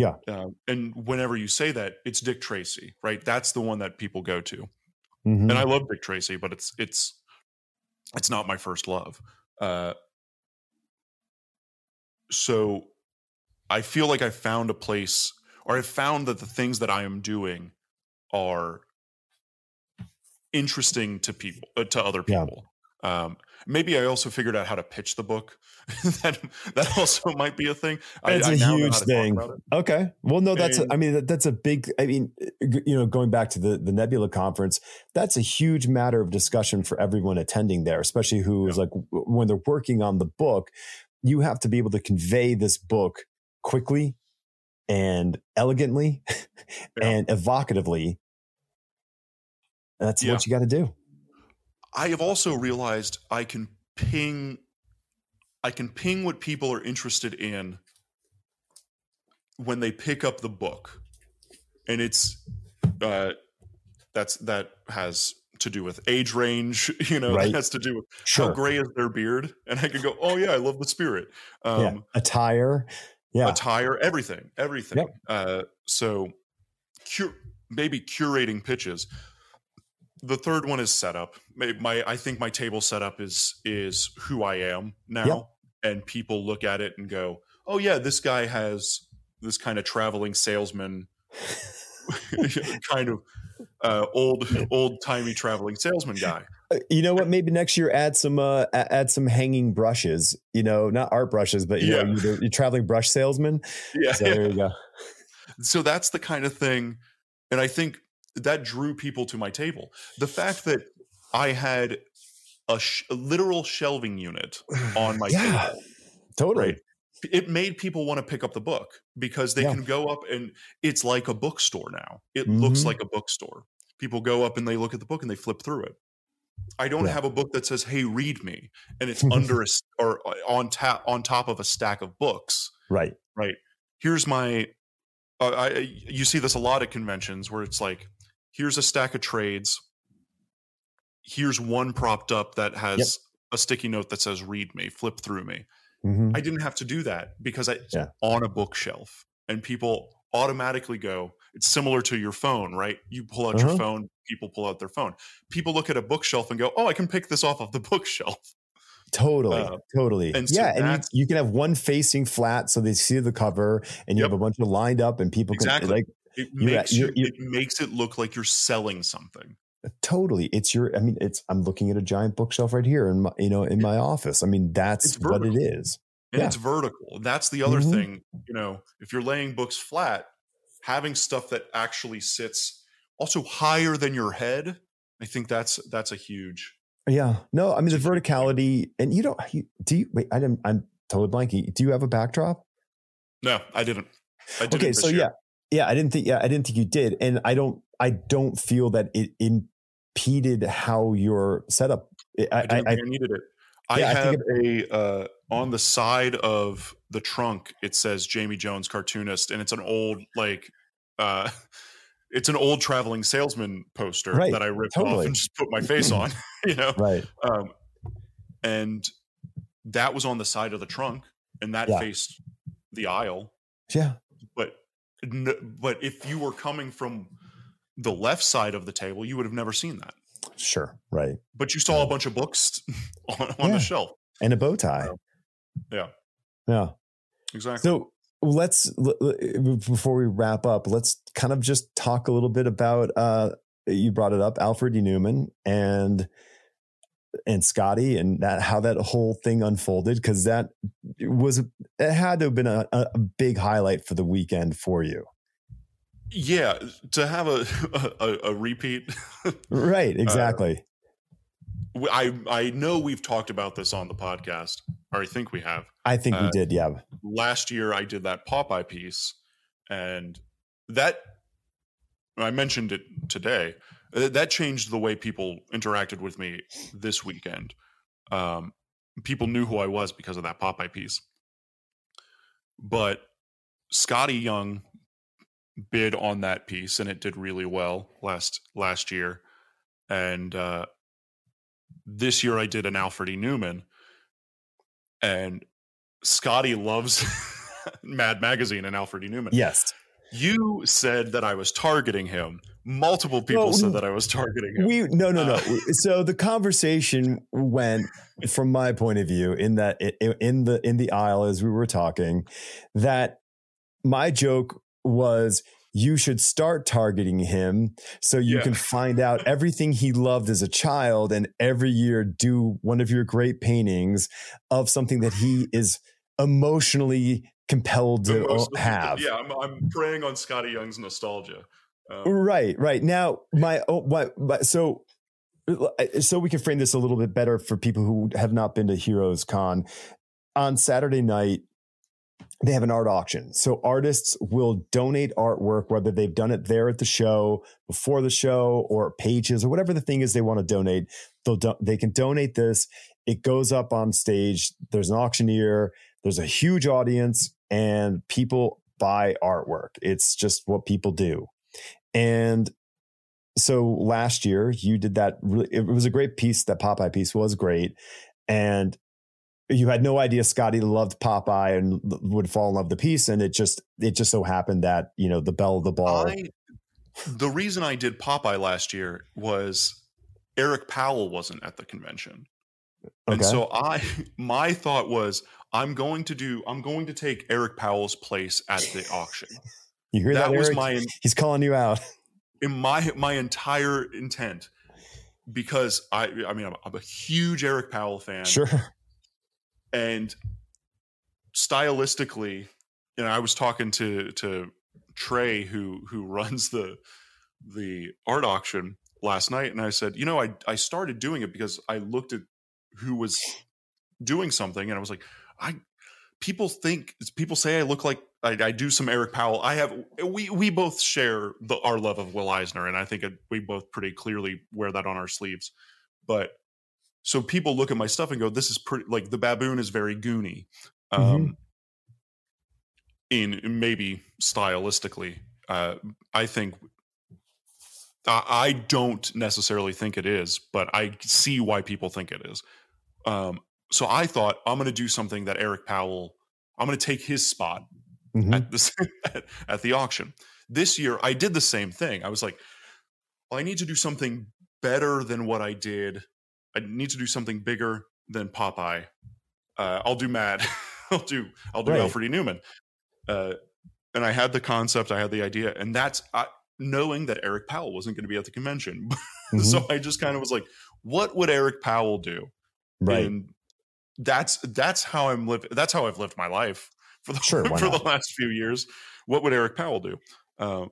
Speaker 2: Yeah.
Speaker 1: um, and whenever you say that it's dick tracy right that's the one that people go to
Speaker 2: Mhm.
Speaker 1: and I love Dick Tracy, but it's it's it's not my first love. Uh, so I feel like I found a place, or I found that the things that I am doing are interesting to people, uh, to other people. Um, maybe I also figured out how to pitch the book. that that also might be a thing. I-
Speaker 2: It's
Speaker 1: I
Speaker 2: a
Speaker 1: know
Speaker 2: huge
Speaker 1: how to talk
Speaker 2: thing. Okay. Well, no, that's,
Speaker 1: And-
Speaker 2: I mean, that, that's a big, I mean, you know, going back to the, the Nebula conference, that's a huge matter of discussion for everyone attending there, especially who is like, when they're working on the book, you have to be able to convey this book quickly and elegantly
Speaker 1: Yeah.
Speaker 2: and evocatively. That's
Speaker 1: Yeah.
Speaker 2: what you got to do.
Speaker 1: I have also realized I can ping I can ping what people are interested in when they pick up the book. And it's uh that's that has to do with age range, you know,
Speaker 2: Right.
Speaker 1: that has to do with
Speaker 2: Sure.
Speaker 1: how gray is their beard. And I can go, Oh yeah, I love the spirit. Um
Speaker 2: yeah. Attire. Yeah.
Speaker 1: attire, everything, everything.
Speaker 2: Yep.
Speaker 1: Uh, so, cur- maybe curating pitches. The third one is setup. My, my, I think my table setup is is who I am now,
Speaker 2: Yep.
Speaker 1: and people look at it and go, "Oh yeah, this guy has this kind of traveling salesman, kind of uh, old old timey traveling salesman guy."
Speaker 2: Uh, You know what? Maybe next year add some uh, add some hanging brushes. You know, not art brushes, but you
Speaker 1: Yeah.
Speaker 2: know, you're, you're traveling brush salesman.
Speaker 1: Yeah,
Speaker 2: So there you go.
Speaker 1: so that's the kind of thing and i think that drew people to my table the fact that i had a, sh- a literal shelving unit on my
Speaker 2: Yeah,
Speaker 1: table
Speaker 2: totally.
Speaker 1: right it made people want to pick up the book because they
Speaker 2: Yeah.
Speaker 1: can go up and it's like a bookstore now it looks
Speaker 2: Mhm.
Speaker 1: like a bookstore people go up and they look at the book and they flip through it I don't
Speaker 2: Yeah.
Speaker 1: have a book that says, "Hey, read me," and it's under a or uh, on tap on top of a stack of books.
Speaker 2: Right.
Speaker 1: Right. Here's my. Uh, I you see this a lot at conventions where it's like, here's a stack of trades. Here's one propped up that has a sticky note that says "Read me," flip through me.
Speaker 2: Mhm.
Speaker 1: I didn't have to do that because I
Speaker 2: Yeah.
Speaker 1: on a bookshelf and people automatically go it's similar to your phone right you pull out
Speaker 2: Uh-huh.
Speaker 1: your phone people pull out their phone people look at a bookshelf and go oh i can pick this off of the bookshelf
Speaker 2: Totally,
Speaker 1: Uh,
Speaker 2: totally.
Speaker 1: and so
Speaker 2: yeah, and you, you can have one facing flat so they see the cover, and you
Speaker 1: Yep.
Speaker 2: have a bunch of lined up, and people
Speaker 1: Exactly.
Speaker 2: can like
Speaker 1: it makes you,
Speaker 2: you're- you're-
Speaker 1: it makes it look like you're selling something
Speaker 2: totally. It's your. I mean, it's. I'm looking at a giant bookshelf right here in my, you know, in my office. I mean, that's what it is.
Speaker 1: and
Speaker 2: Yeah.
Speaker 1: it's vertical that's the other
Speaker 2: Mhm.
Speaker 1: thing you know if you're laying books flat having stuff that actually sits also higher than your head i think that's that's a huge
Speaker 2: Yeah. No, I mean the
Speaker 1: It's a huge thing.
Speaker 2: verticality, and you don't. You, do you? Wait, I didn't. I'm totally blanking. Do you have a backdrop?
Speaker 1: no i didn't I didn't
Speaker 2: okay so
Speaker 1: year.
Speaker 2: yeah yeah i didn't think yeah i didn't think you did and i don't i don't feel that it impeded how your setup i
Speaker 1: I
Speaker 2: i, I,
Speaker 1: needed it. I
Speaker 2: Yeah, I
Speaker 1: have
Speaker 2: think
Speaker 1: a uh, on the side of the trunk. It says Jamie Jones, cartoonist, and it's an old like, uh, it's an old traveling salesman poster
Speaker 2: Right,
Speaker 1: that I ripped off and just put my face on. You know,
Speaker 2: right
Speaker 1: um, and that was on the side of the trunk, and that
Speaker 2: Yeah.
Speaker 1: faced the aisle.
Speaker 2: yeah
Speaker 1: But but if you were coming from the left side of the table, you would have never seen that.
Speaker 2: sure right
Speaker 1: But you saw a bunch of books on, on
Speaker 2: Yeah.
Speaker 1: the shelf.
Speaker 2: and a bow tie
Speaker 1: Yeah.
Speaker 2: yeah
Speaker 1: Exactly.
Speaker 2: so let's before we wrap up let's kind of just talk a little bit about uh you brought it up alfred e neuman and and Skottie and that how that whole thing unfolded because that was it had to have been a, a big highlight for the weekend for you
Speaker 1: Yeah, to have a a, a repeat.
Speaker 2: right exactly
Speaker 1: I I know we've talked about this on the podcast, or I think we have.
Speaker 2: I think we
Speaker 1: uh,
Speaker 2: did yeah
Speaker 1: Last year, I did that Popeye piece, and that I mentioned it today. That changed the way people interacted with me this weekend. Um, people knew who I was because of that Popeye piece. But Skottie Young bid on that piece, and it did really well last last year. And uh, this year, I did an Alfred E. Neuman, and Skottie loves Mad Magazine and Alfred E. Neuman.
Speaker 2: yes
Speaker 1: You said that I was targeting him. Multiple people
Speaker 2: Well,
Speaker 1: said that I was targeting him.
Speaker 2: we no no no
Speaker 1: Uh,
Speaker 2: so the conversation went from my point of view in that in the in the aisle as we were talking that my joke was you should start targeting him so you
Speaker 1: Yeah.
Speaker 2: can find out everything he loved as a child and every year do one of your great paintings of something that he is emotionally compelled to
Speaker 1: Emotionally-
Speaker 2: have
Speaker 1: Yeah, I'm, I'm preying on Skottie Young's nostalgia. Um,
Speaker 2: Right, right. Now, my oh, my, my so so we can frame this a little bit better for people who have not been to Heroes Con. On Saturday night, they have an art auction. So artists will donate artwork, whether they've done it there at the show, before the show, or pages, or whatever the thing is they want to donate. They'll do, they can donate this. It goes up on stage. There's an auctioneer. There's a huge audience, and people buy artwork. It's just what people do. And so last year you did that. Really, it was a great piece. That Popeye piece was great, and you had no idea Skottie loved Popeye and would fall in love with the piece. And it just it just so happened that you know the bell of the ball.
Speaker 1: I, the reason I did Popeye last year was Eric Powell wasn't at the convention. And so I my thought was I'm going to do I'm going to take Eric Powell's place at the auction.
Speaker 2: You hear that?
Speaker 1: That was
Speaker 2: Eric?
Speaker 1: my
Speaker 2: He's calling you out.
Speaker 1: in my my entire intent because I I mean I'm, I'm a huge Eric Powell fan
Speaker 2: Sure.
Speaker 1: and stylistically you know I was talking to to Trey who who runs the the art auction last night and I said you know I I started doing it because I looked at who was doing something and I was like I people think people say I look like I, I do some Eric Powell. I have we we both share the our love of Will Eisner, and I think it, we both pretty clearly wear that on our sleeves. but so people look at my stuff and go, "This is pretty." Like the baboon is very goony, um, mm-hmm. in maybe stylistically. Uh, I think I don't necessarily think it is, but I see why people think it is. Um, so I thought I'm going to do something that Eric Powell. I'm going to take his spot mm-hmm. at, this, at, at the auction. This year, I did the same thing. I was like, well, I need to do something better than what I did. I need to do something bigger than Popeye. Uh, I'll do Mad. I'll do I'll do right. Alfred E. Neuman. Uh, and I had the concept, I had the idea, and that's I, knowing that Eric Powell wasn't going to be at the convention. Mm-hmm. so I just kind of was like, what would Eric Powell do?
Speaker 2: Right.
Speaker 1: And that's that's how I'm living. That's how I've lived my life for the sure, for not? the last few years. What would Eric Powell do? Uh,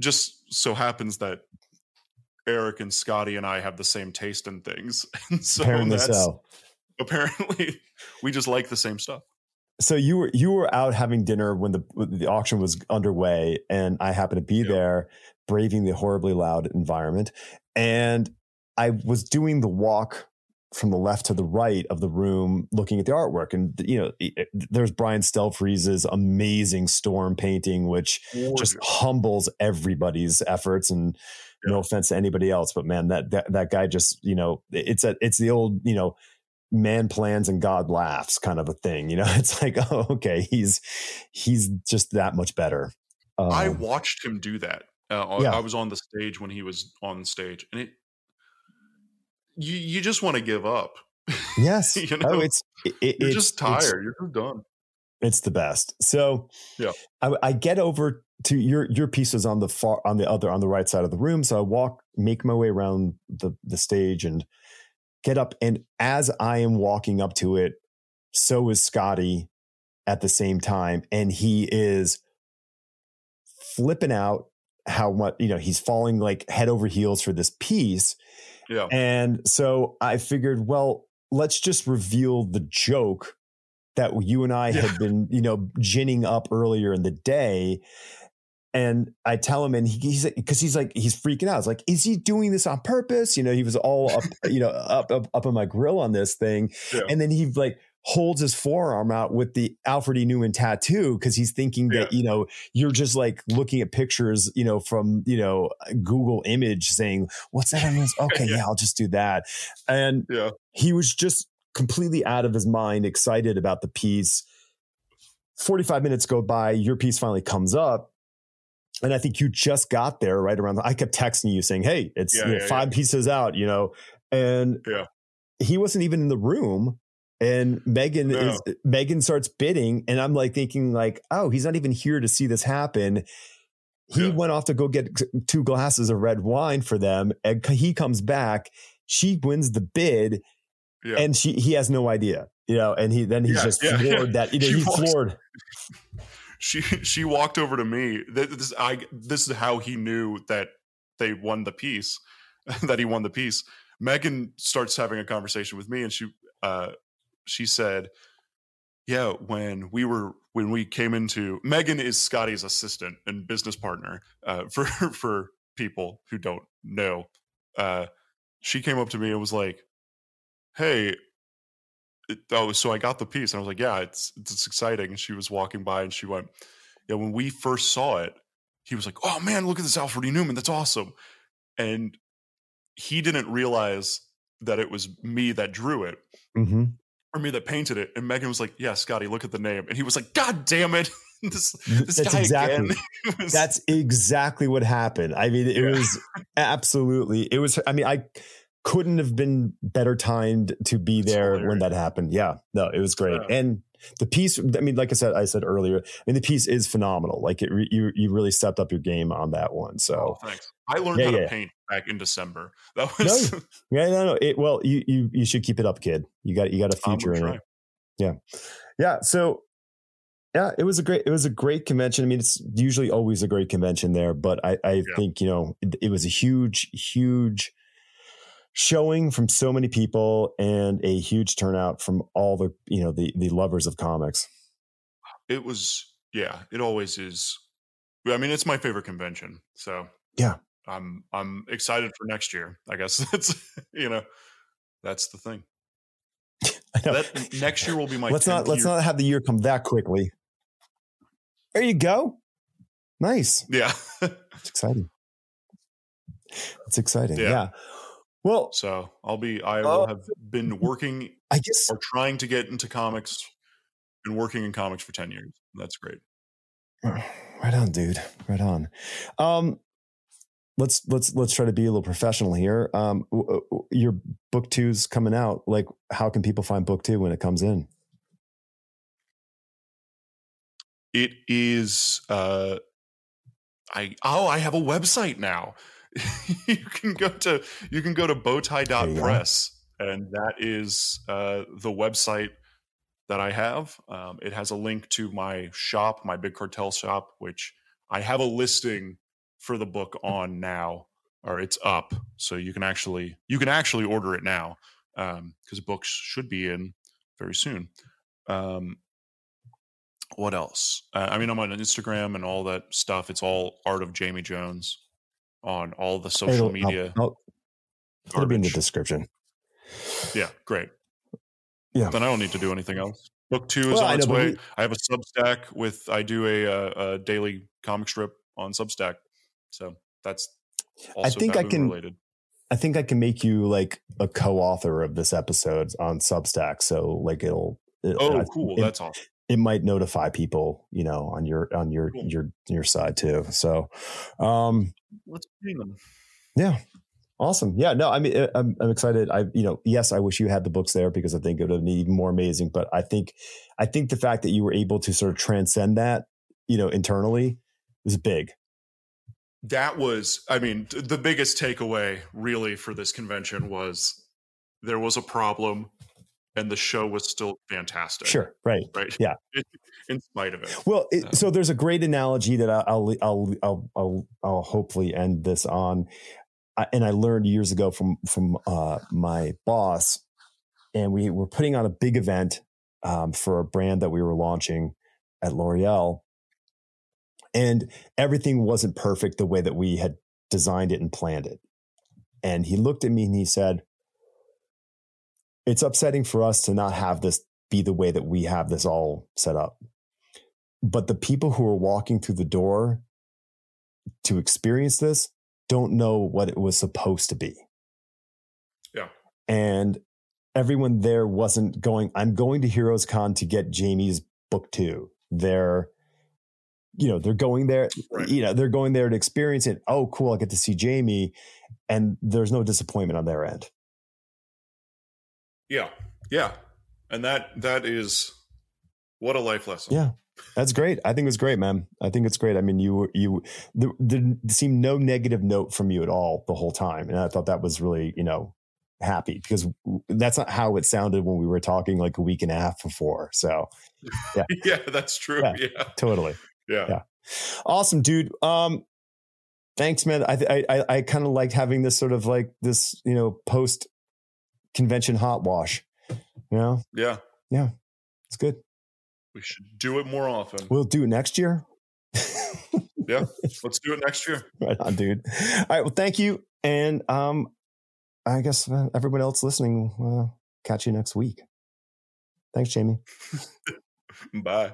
Speaker 1: just so happens that Eric and Skottie and I have the same taste in things, and so apparently, so. apparently we just like the same stuff.
Speaker 2: So you were you were out having dinner when the when the auction was underway, and I happened to be yep. there, braving the horribly loud environment, and I was doing the walk from the left to the right of the room looking at the artwork. And you know there's brian stelfreeze's amazing storm painting which just humbles everybody's efforts. And yeah. no offense to anybody else but man that, that that guy just you know it's a it's the old you know man plans and god laughs kind of a thing you know? It's like oh okay he's he's just that much better.
Speaker 1: Um, i watched him do that uh, yeah. i was on the stage when he was on stage and it you you just want to give up.
Speaker 2: Yes. you oh, know? Oh, it's
Speaker 1: it, you're it's, just tired. You're just done.
Speaker 2: It's the best. So
Speaker 1: yeah,
Speaker 2: I, I, get over to your your piece is on the far on the other on the right side of the room. So I walk, make my way around the the stage and get up. And as I am walking up to it, so is Skottie at the same time, and he is flipping out how much you know he's falling like head over heels for this piece
Speaker 1: yeah.
Speaker 2: And so I figured, well, let's just reveal the joke that you and I yeah. had been, you know, ginning up earlier in the day. And I tell him, and he, he's because he's like he's freaking out. It's like, is he doing this on purpose? You know, he was all up, you know, up up up on my grill on this thing, yeah. and then he like holds his forearm out with the Alfred E. Neuman tattoo because he's thinking that, yeah. you know, you're just like looking at pictures, you know, from, you know, Google image saying, what's that on this? Okay, yeah. yeah, I'll just do that. And
Speaker 1: yeah.
Speaker 2: he was just completely out of his mind, excited about the piece. 45 minutes go by, your piece finally comes up. And I think you just got there right around. The, I kept texting you saying, "Hey, it's yeah, you know, five pieces out," you know, and
Speaker 1: yeah.
Speaker 2: he wasn't even in the room and Megan no. is Megan starts bidding, and I'm like thinking like, oh, he's not even here to see this happen. He yeah. went off to go get two glasses of red wine for them, and he comes back. She wins the bid, yeah. and she he has no idea, you know. And he then he's yeah, just floored that you know he's floored.
Speaker 1: She she walked over to me. This I this is how he knew that they won the piece, that he won the piece. Megan starts having a conversation with me, and she uh, she said, "Yeah, when we were when we came into Megan is Skottie's assistant and business partner uh, for for people who don't know. Uh, she came up to me and was like, "Hey." It, oh, so I got the piece, and I was like, "Yeah, it's it's exciting." And she was walking by, and she went, "Yeah." When we first saw it, he was like, "Oh man, look at this Alfred E. Neuman, that's awesome!" And he didn't realize that it was me that drew it.
Speaker 2: Mm-hmm
Speaker 1: me that painted it. And Megan was like, "Yeah, Skottie, look at the name." And he was like, "God damn it!" this, this
Speaker 2: that's exactly was, that's exactly what happened. I mean, it yeah. was absolutely. It was. I mean, I couldn't have been better timed to be there when that happened. Yeah, no, it was great. Yeah. And the piece, I mean, like I said, I said earlier, I mean, the piece is phenomenal. Like it, you, you really stepped up your game on that one. So
Speaker 1: oh, thanks. I learned yeah, how to paint back in December. That was
Speaker 2: no, yeah, no, no. It, well, you, you, you should keep it up, kid. You got, you got a future in it. Yeah. Yeah. So yeah, it was a great, it was a great convention. I mean, it's usually always a great convention there, but I, I yeah. think, you know, it, it was a huge, huge, showing from so many people and a huge turnout from all the you know the the lovers of comics
Speaker 1: it was yeah it always is i mean it's my favorite convention so
Speaker 2: yeah
Speaker 1: i'm i'm excited for next year i guess that's you know That's the thing.
Speaker 2: I know.
Speaker 1: That, next year will be my.
Speaker 2: let's not
Speaker 1: 10th
Speaker 2: let's
Speaker 1: year.
Speaker 2: not have the year come that quickly. There you go. Nice.
Speaker 1: Yeah.
Speaker 2: It's exciting. It's exciting.
Speaker 1: Yeah.
Speaker 2: Yeah. Well,
Speaker 1: so I'll be. I will have been working
Speaker 2: I guess
Speaker 1: or trying to get into comics Been working in comics for ten years. That's great.
Speaker 2: right on, dude. Right on. Um, let's let's let's try to be a little professional here. Um, w- w- your book two's coming out. Like, how can people find book two when it comes in?
Speaker 1: It is. uh I oh, I have a website now. you can go to you can go to
Speaker 2: There you go.
Speaker 1: bowtie.press and that is uh, the website that I have. Um, it has a link to my shop, my Big Cartel shop, which I have a listing for the book on now, or it's up, so you can actually you can actually order it now because books should be in very soon. Um, what else? Uh, I mean, I'm on Instagram and all that stuff. It's all Art of Jamie Jones on all the social
Speaker 2: It'll- I'll-
Speaker 1: media.
Speaker 2: I'll- it'll be in the description.
Speaker 1: Yeah, great.
Speaker 2: Yeah.
Speaker 1: Then I don't need to do anything else. Book two is
Speaker 2: Well,
Speaker 1: on its
Speaker 2: know,
Speaker 1: way.
Speaker 2: we-
Speaker 1: I have a Substack with. I do a, uh a daily comic strip on Substack, so that's. Also
Speaker 2: think I can-
Speaker 1: related.
Speaker 2: I think I can make you like a co-author of this episode on Substack. So like it'll. it-
Speaker 1: Oh,
Speaker 2: I-
Speaker 1: cool!
Speaker 2: It,
Speaker 1: that's awesome.
Speaker 2: It might notify people, you know, on your on your
Speaker 1: Cool.
Speaker 2: your your side too. So, um,
Speaker 1: Let's bring them.
Speaker 2: yeah, awesome. Yeah, no, I mean, uh, I'm I'm excited. I you know, yes, I wish you had the books there because I think it would have been even more amazing. But I think I think the fact that you were able to sort of transcend that, you know, internally is big.
Speaker 1: That was, I mean, the biggest takeaway really for this convention was there was a problem, and the show was still fantastic.
Speaker 2: Sure, right.
Speaker 1: right?
Speaker 2: Yeah.
Speaker 1: in spite of it.
Speaker 2: Well, it,
Speaker 1: Um,
Speaker 2: so there's a great analogy that I'll I'll I'll I'll, I'll hopefully end this on, I, and I learned years ago from from uh, my boss, and we were putting on a big event um, for a brand that we were launching at L'Oreal, and everything wasn't perfect the way that we had designed it and planned it. And he looked at me and he said, "It's upsetting for us to not have this be the way that we have this all set up." but the people who are walking through the door to experience this don't know what it was supposed to be.
Speaker 1: Yeah.
Speaker 2: And everyone there wasn't going, I'm going to Heroes Con to get Jamie's book two. They're, you know, they're going there,
Speaker 1: Right.
Speaker 2: you know, they're going there to experience it. Oh, cool. I get to see Jamie. And there's no disappointment on their end.
Speaker 1: Yeah, yeah, and that that is what a life lesson.
Speaker 2: Yeah. That's great. I think it's great, man. I think it's great. I mean, you you there didn't seem no negative note from you at all the whole time, and I thought that was really you know happy because that's not how it sounded when we were talking like a week and a half before. So
Speaker 1: yeah, yeah, that's true.
Speaker 2: Yeah.
Speaker 1: Yeah,
Speaker 2: totally
Speaker 1: yeah,
Speaker 2: Yeah. awesome, dude. Um, thanks, man. I I I, I kind of liked having this sort of like this you know post convention hot wash. You know, yeah.
Speaker 1: Yeah.
Speaker 2: It's good.
Speaker 1: We should do it more often.
Speaker 2: We'll do it next year.
Speaker 1: Yeah, let's do it next year.
Speaker 2: right on, dude. All right. Well, thank you. And um, I guess uh, everyone else listening, uh, catch you next week. Thanks, Jamie.
Speaker 1: Bye.